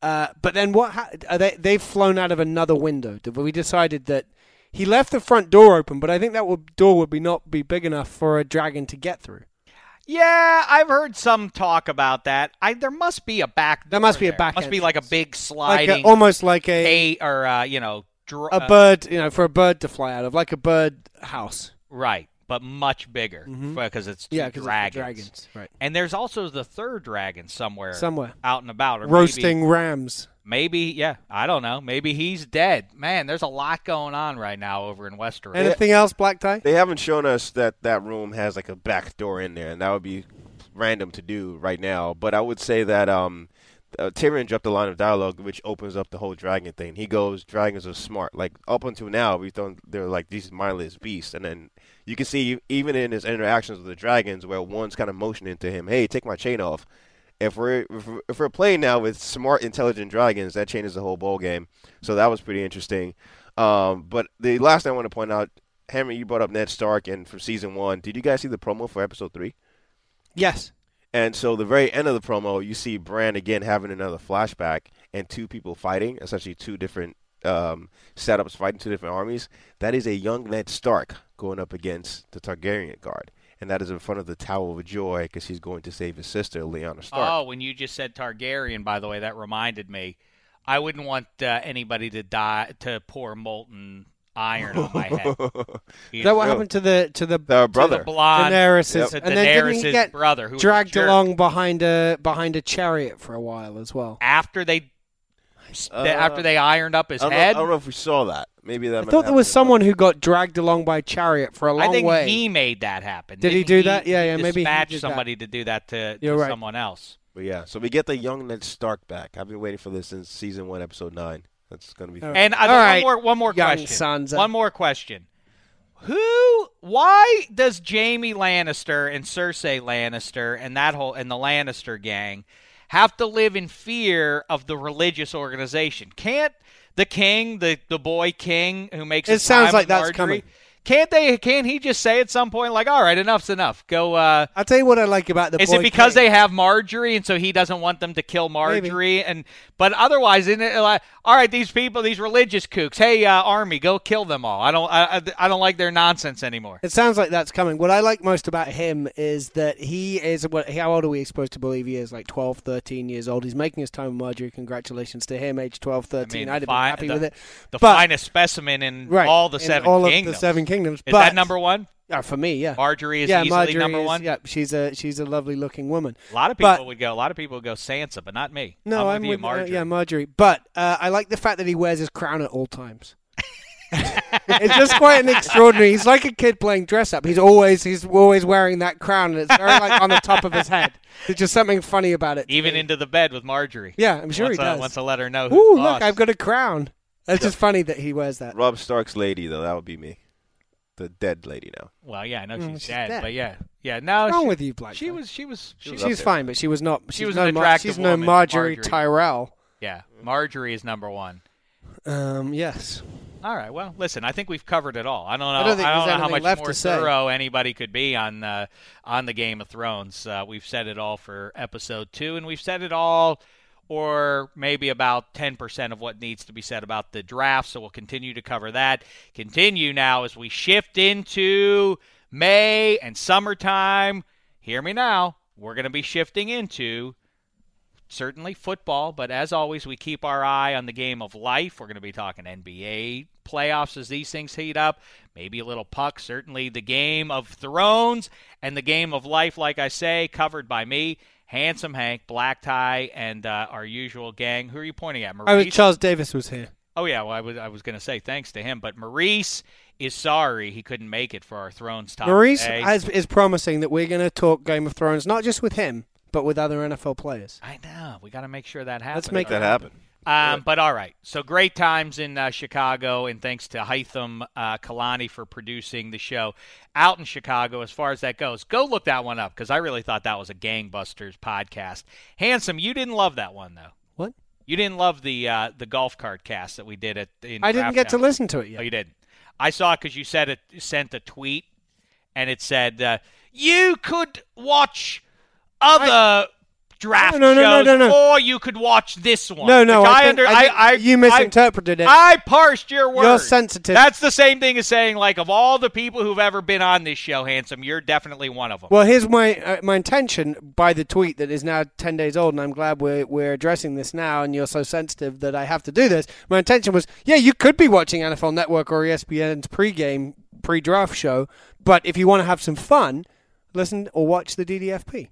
S5: Uh, but then what? Ha- are they they've flown out of another window. We decided that he left the front door open, but I think that would, door would be not be big enough for a dragon to get through.
S3: yeah, I've heard some talk about that. I there must be a back.
S5: There must be a back
S3: Must be like a
S5: entrance.
S3: big
S5: Like
S3: sliding,
S5: a, almost like a
S3: a or uh, you know, dr-
S5: a
S3: uh,
S5: bird, you know, for a bird to fly out of, like a bird house.
S3: right, but much bigger
S5: Mhm.
S3: because it's two
S5: Yeah, because
S3: dragons.
S5: dragons, right?
S3: And there's also the third dragon somewhere,
S5: Somewhere
S3: out and about, or
S5: roasting
S3: Maybe,
S5: rams.
S3: maybe, yeah, I don't know. Maybe he's dead. Man, there's a lot going on right now over in Westeros.
S5: Anything else, Black Tie?
S6: They haven't shown us that that room has like a back door in there, and that would be random to do right now. But I would say that um, uh, Tyrion dropped a line of dialogue which opens up the whole dragon thing. He goes, "Dragons are smart." Like up until now, we thought they're like these mindless beasts, and then you can see even in his interactions with the dragons, where one's kind of motioning to him, "Hey, take my chain off." If we're if we're, playing now with smart, intelligent dragons, that changes the whole ball game. So that was pretty interesting. Um, but the last thing I want to point out, Henry, you brought up Ned Stark, and from season one, did you guys see the promo for episode three?
S5: Yes.
S6: And so the very end of the promo, you see Bran again having another flashback and two people fighting, essentially two different um, setups fighting two different armies. That is a young Ned Stark going up against the Targaryen guard. And that is in front of the Tower of Joy because he's going to save his sister, Lyanna Stark.
S3: Oh, when you just said Targaryen, by the way, that reminded me. I wouldn't want uh, anybody to die to pour molten iron on my head.
S5: Is that what happened to the to the
S6: Their brother.
S3: The blonde,
S5: Daenerys'
S3: Yep.
S5: and then didn't he get
S3: brother, who
S5: dragged
S3: jerk.
S5: along behind a behind a chariot for a while as well.
S3: after they
S6: Uh,
S3: after they ironed up his
S6: I don't, know,
S3: head.
S6: I don't know if we saw that. Maybe that.
S5: I thought there was
S6: happen.
S5: someone who got dragged along by chariot for a long
S3: I think
S5: way.
S3: he made that happen.
S5: Did he
S3: Didn't
S5: do that? Yeah, yeah, maybe he
S3: dispatched
S5: did that.
S3: somebody to do that to, to
S5: right.
S3: someone else.
S6: But yeah, so we get the young Ned Stark back. I've been waiting for this since season one, episode nine. That's gonna be. fun.
S3: And uh,
S5: All
S3: one
S5: right,
S3: more one more
S5: young
S3: question.
S5: Sansa.
S3: One more question. Who? Why does Jaime Lannister and Cersei Lannister and that whole and the Lannister gang have to live in fear of the religious organization? Can't the king, the the boy king who makes
S5: It sounds like
S3: with
S5: that's coming.
S3: Can't they? Can't he just say at some point like, "All right, enough's enough. Go." Uh,
S5: I'll tell you what I like about the.
S3: is it because they have Margaery and so he doesn't want them to kill Margaery? And but otherwise, isn't it like, all right, these people, these religious kooks, hey, uh, army, go kill them all. I don't, I, I, I don't like their nonsense anymore.
S5: It sounds like that's coming. What I like most about him is that he is what how old are we supposed to believe he is? Like 12, 13 years old. He's making his time with Margaery. Congratulations to him, age 12, 13.
S3: mean,
S5: I'd have been happy
S3: the-
S5: with it.
S3: The
S5: But-
S3: finest specimen in
S5: right,
S3: all the
S5: in
S3: seven
S5: all
S3: kingdoms.
S5: of the seven kingdoms.
S3: Is
S5: but,
S3: that number one?
S5: Uh, for me, yeah.
S3: Margaery is
S5: yeah,
S3: easily
S5: Margaery
S3: number
S5: is-
S3: one.
S5: Yeah, she's a she's a lovely looking woman.
S3: A lot of people
S5: But-
S3: would go. A lot of people would go Sansa, but not me.
S5: No,
S3: I'm
S5: I'm
S3: with you,
S5: with uh,
S3: Margaery.
S5: yeah, Margaery. But uh, I like the fact that he wears his crown at all times. it's just quite an extraordinary. He's like a kid playing dress up. He's always he's always wearing that crown, and it's very like on the top of his head. There's just something funny about it.
S3: Even
S5: me.
S3: into the bed with Margaery.
S5: yeah, I'm sure
S3: wants
S5: he
S3: to,
S5: does.
S3: Wants to let her know who's
S5: Ooh, look, I've got a crown. It's just funny that he wears that.
S6: Rob Stark's lady, though, that would be me. The dead lady now.
S3: Well, yeah, I know
S5: Mm,
S3: she's,
S5: she's
S3: dead,
S5: dead.
S3: but yeah, yeah. No,
S5: What's wrong
S3: she,
S5: with you, Black?
S3: she was, she was, she
S6: was
S3: was,
S5: She's fine, but she was not. She's
S3: was
S5: no
S3: an attractive
S5: she's no Margaery,
S3: Margaery.
S5: Tyrell.
S3: yeah. Margaery is number one.
S5: Um, yes.
S3: All right. Well, listen. I think we've covered it all. I don't know.
S5: I don't think there's
S3: know how much
S5: left
S3: more
S5: to say.
S3: thorough anybody could be on uh, on the Game of Thrones. Uh, we've said it all for episode two, and we've said it all, or maybe about ten percent of what needs to be said about the draft. So we'll continue to cover that. Continue now as we shift into May and summertime. Hear me now. We're going to be shifting into certainly football, but as always, we keep our eye on the game of life. We're going to be talking NBA playoffs as these things heat up, maybe a little puck, certainly the game of thrones and the game of life, like I say, covered by me. Handsome Hank, Black Tie, and uh, our usual gang. Who are you pointing at? Maurice?
S5: I was Charles Davis was here.
S3: Oh yeah, well I was I was going to say thanks to him, but Maurice is sorry he couldn't make it for our Thrones talk.
S5: Maurice
S3: today.
S5: has, is promising that we're going to talk Game of Thrones, not just with him, but with other NFL players.
S3: I know we got to make sure that happens.
S5: Let's make
S6: That happened.
S3: Um, but all right, so great times in uh, Chicago, and thanks to Hytham uh, Kalani for producing the show out in Chicago. As far as that goes, go look that one up because I really thought that was a gangbusters podcast. Handsome, you didn't love that one though.
S5: What?
S3: You didn't love the uh, the golf cart cast that we did at. In
S5: I didn't get to listen to it
S3: Oh,
S5: yet.
S3: you didn't. I saw it because you said it sent a tweet, and it said uh, you could watch other draft
S5: No, no, no,
S3: shows,
S5: no, no, no.
S3: or you could watch this one.
S5: No, no, I
S3: I,
S5: think-
S3: under,
S5: I
S3: I, I,
S5: you
S3: I-
S5: misinterpreted it.
S3: I parsed your words.
S5: You're sensitive.
S3: That's the same thing as saying like of all the people who've ever been on this show, handsome, you're definitely one of them.
S5: Well, here's my uh, my intention by the tweet that is now ten days old, and I'm glad we're we're addressing this now. And you're so sensitive that I have to do this. My intention was, yeah, you could be watching NFL Network or ESPN's pregame pre-draft show, but if you want to have some fun, listen or watch the DDFP.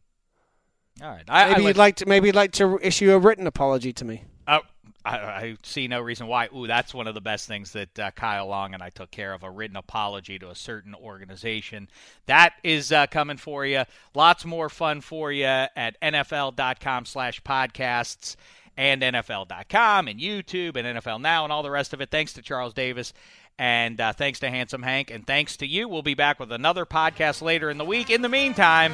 S3: All right, I,
S5: Maybe
S3: I
S5: you'd like to maybe you'd like to issue a written apology to me.
S3: Uh, I, I see no reason why. Ooh, that's one of the best things that uh, Kyle Long and I took care of a written apology to a certain organization. That is uh, coming for you. Lots more fun for you at NFL.com slash podcasts and NFL.com and YouTube and NFL Now and all the rest of it. Thanks to Charles Davis. And uh, thanks to Handsome Hank. And thanks to you. We'll be back with another podcast later in the week. In the meantime,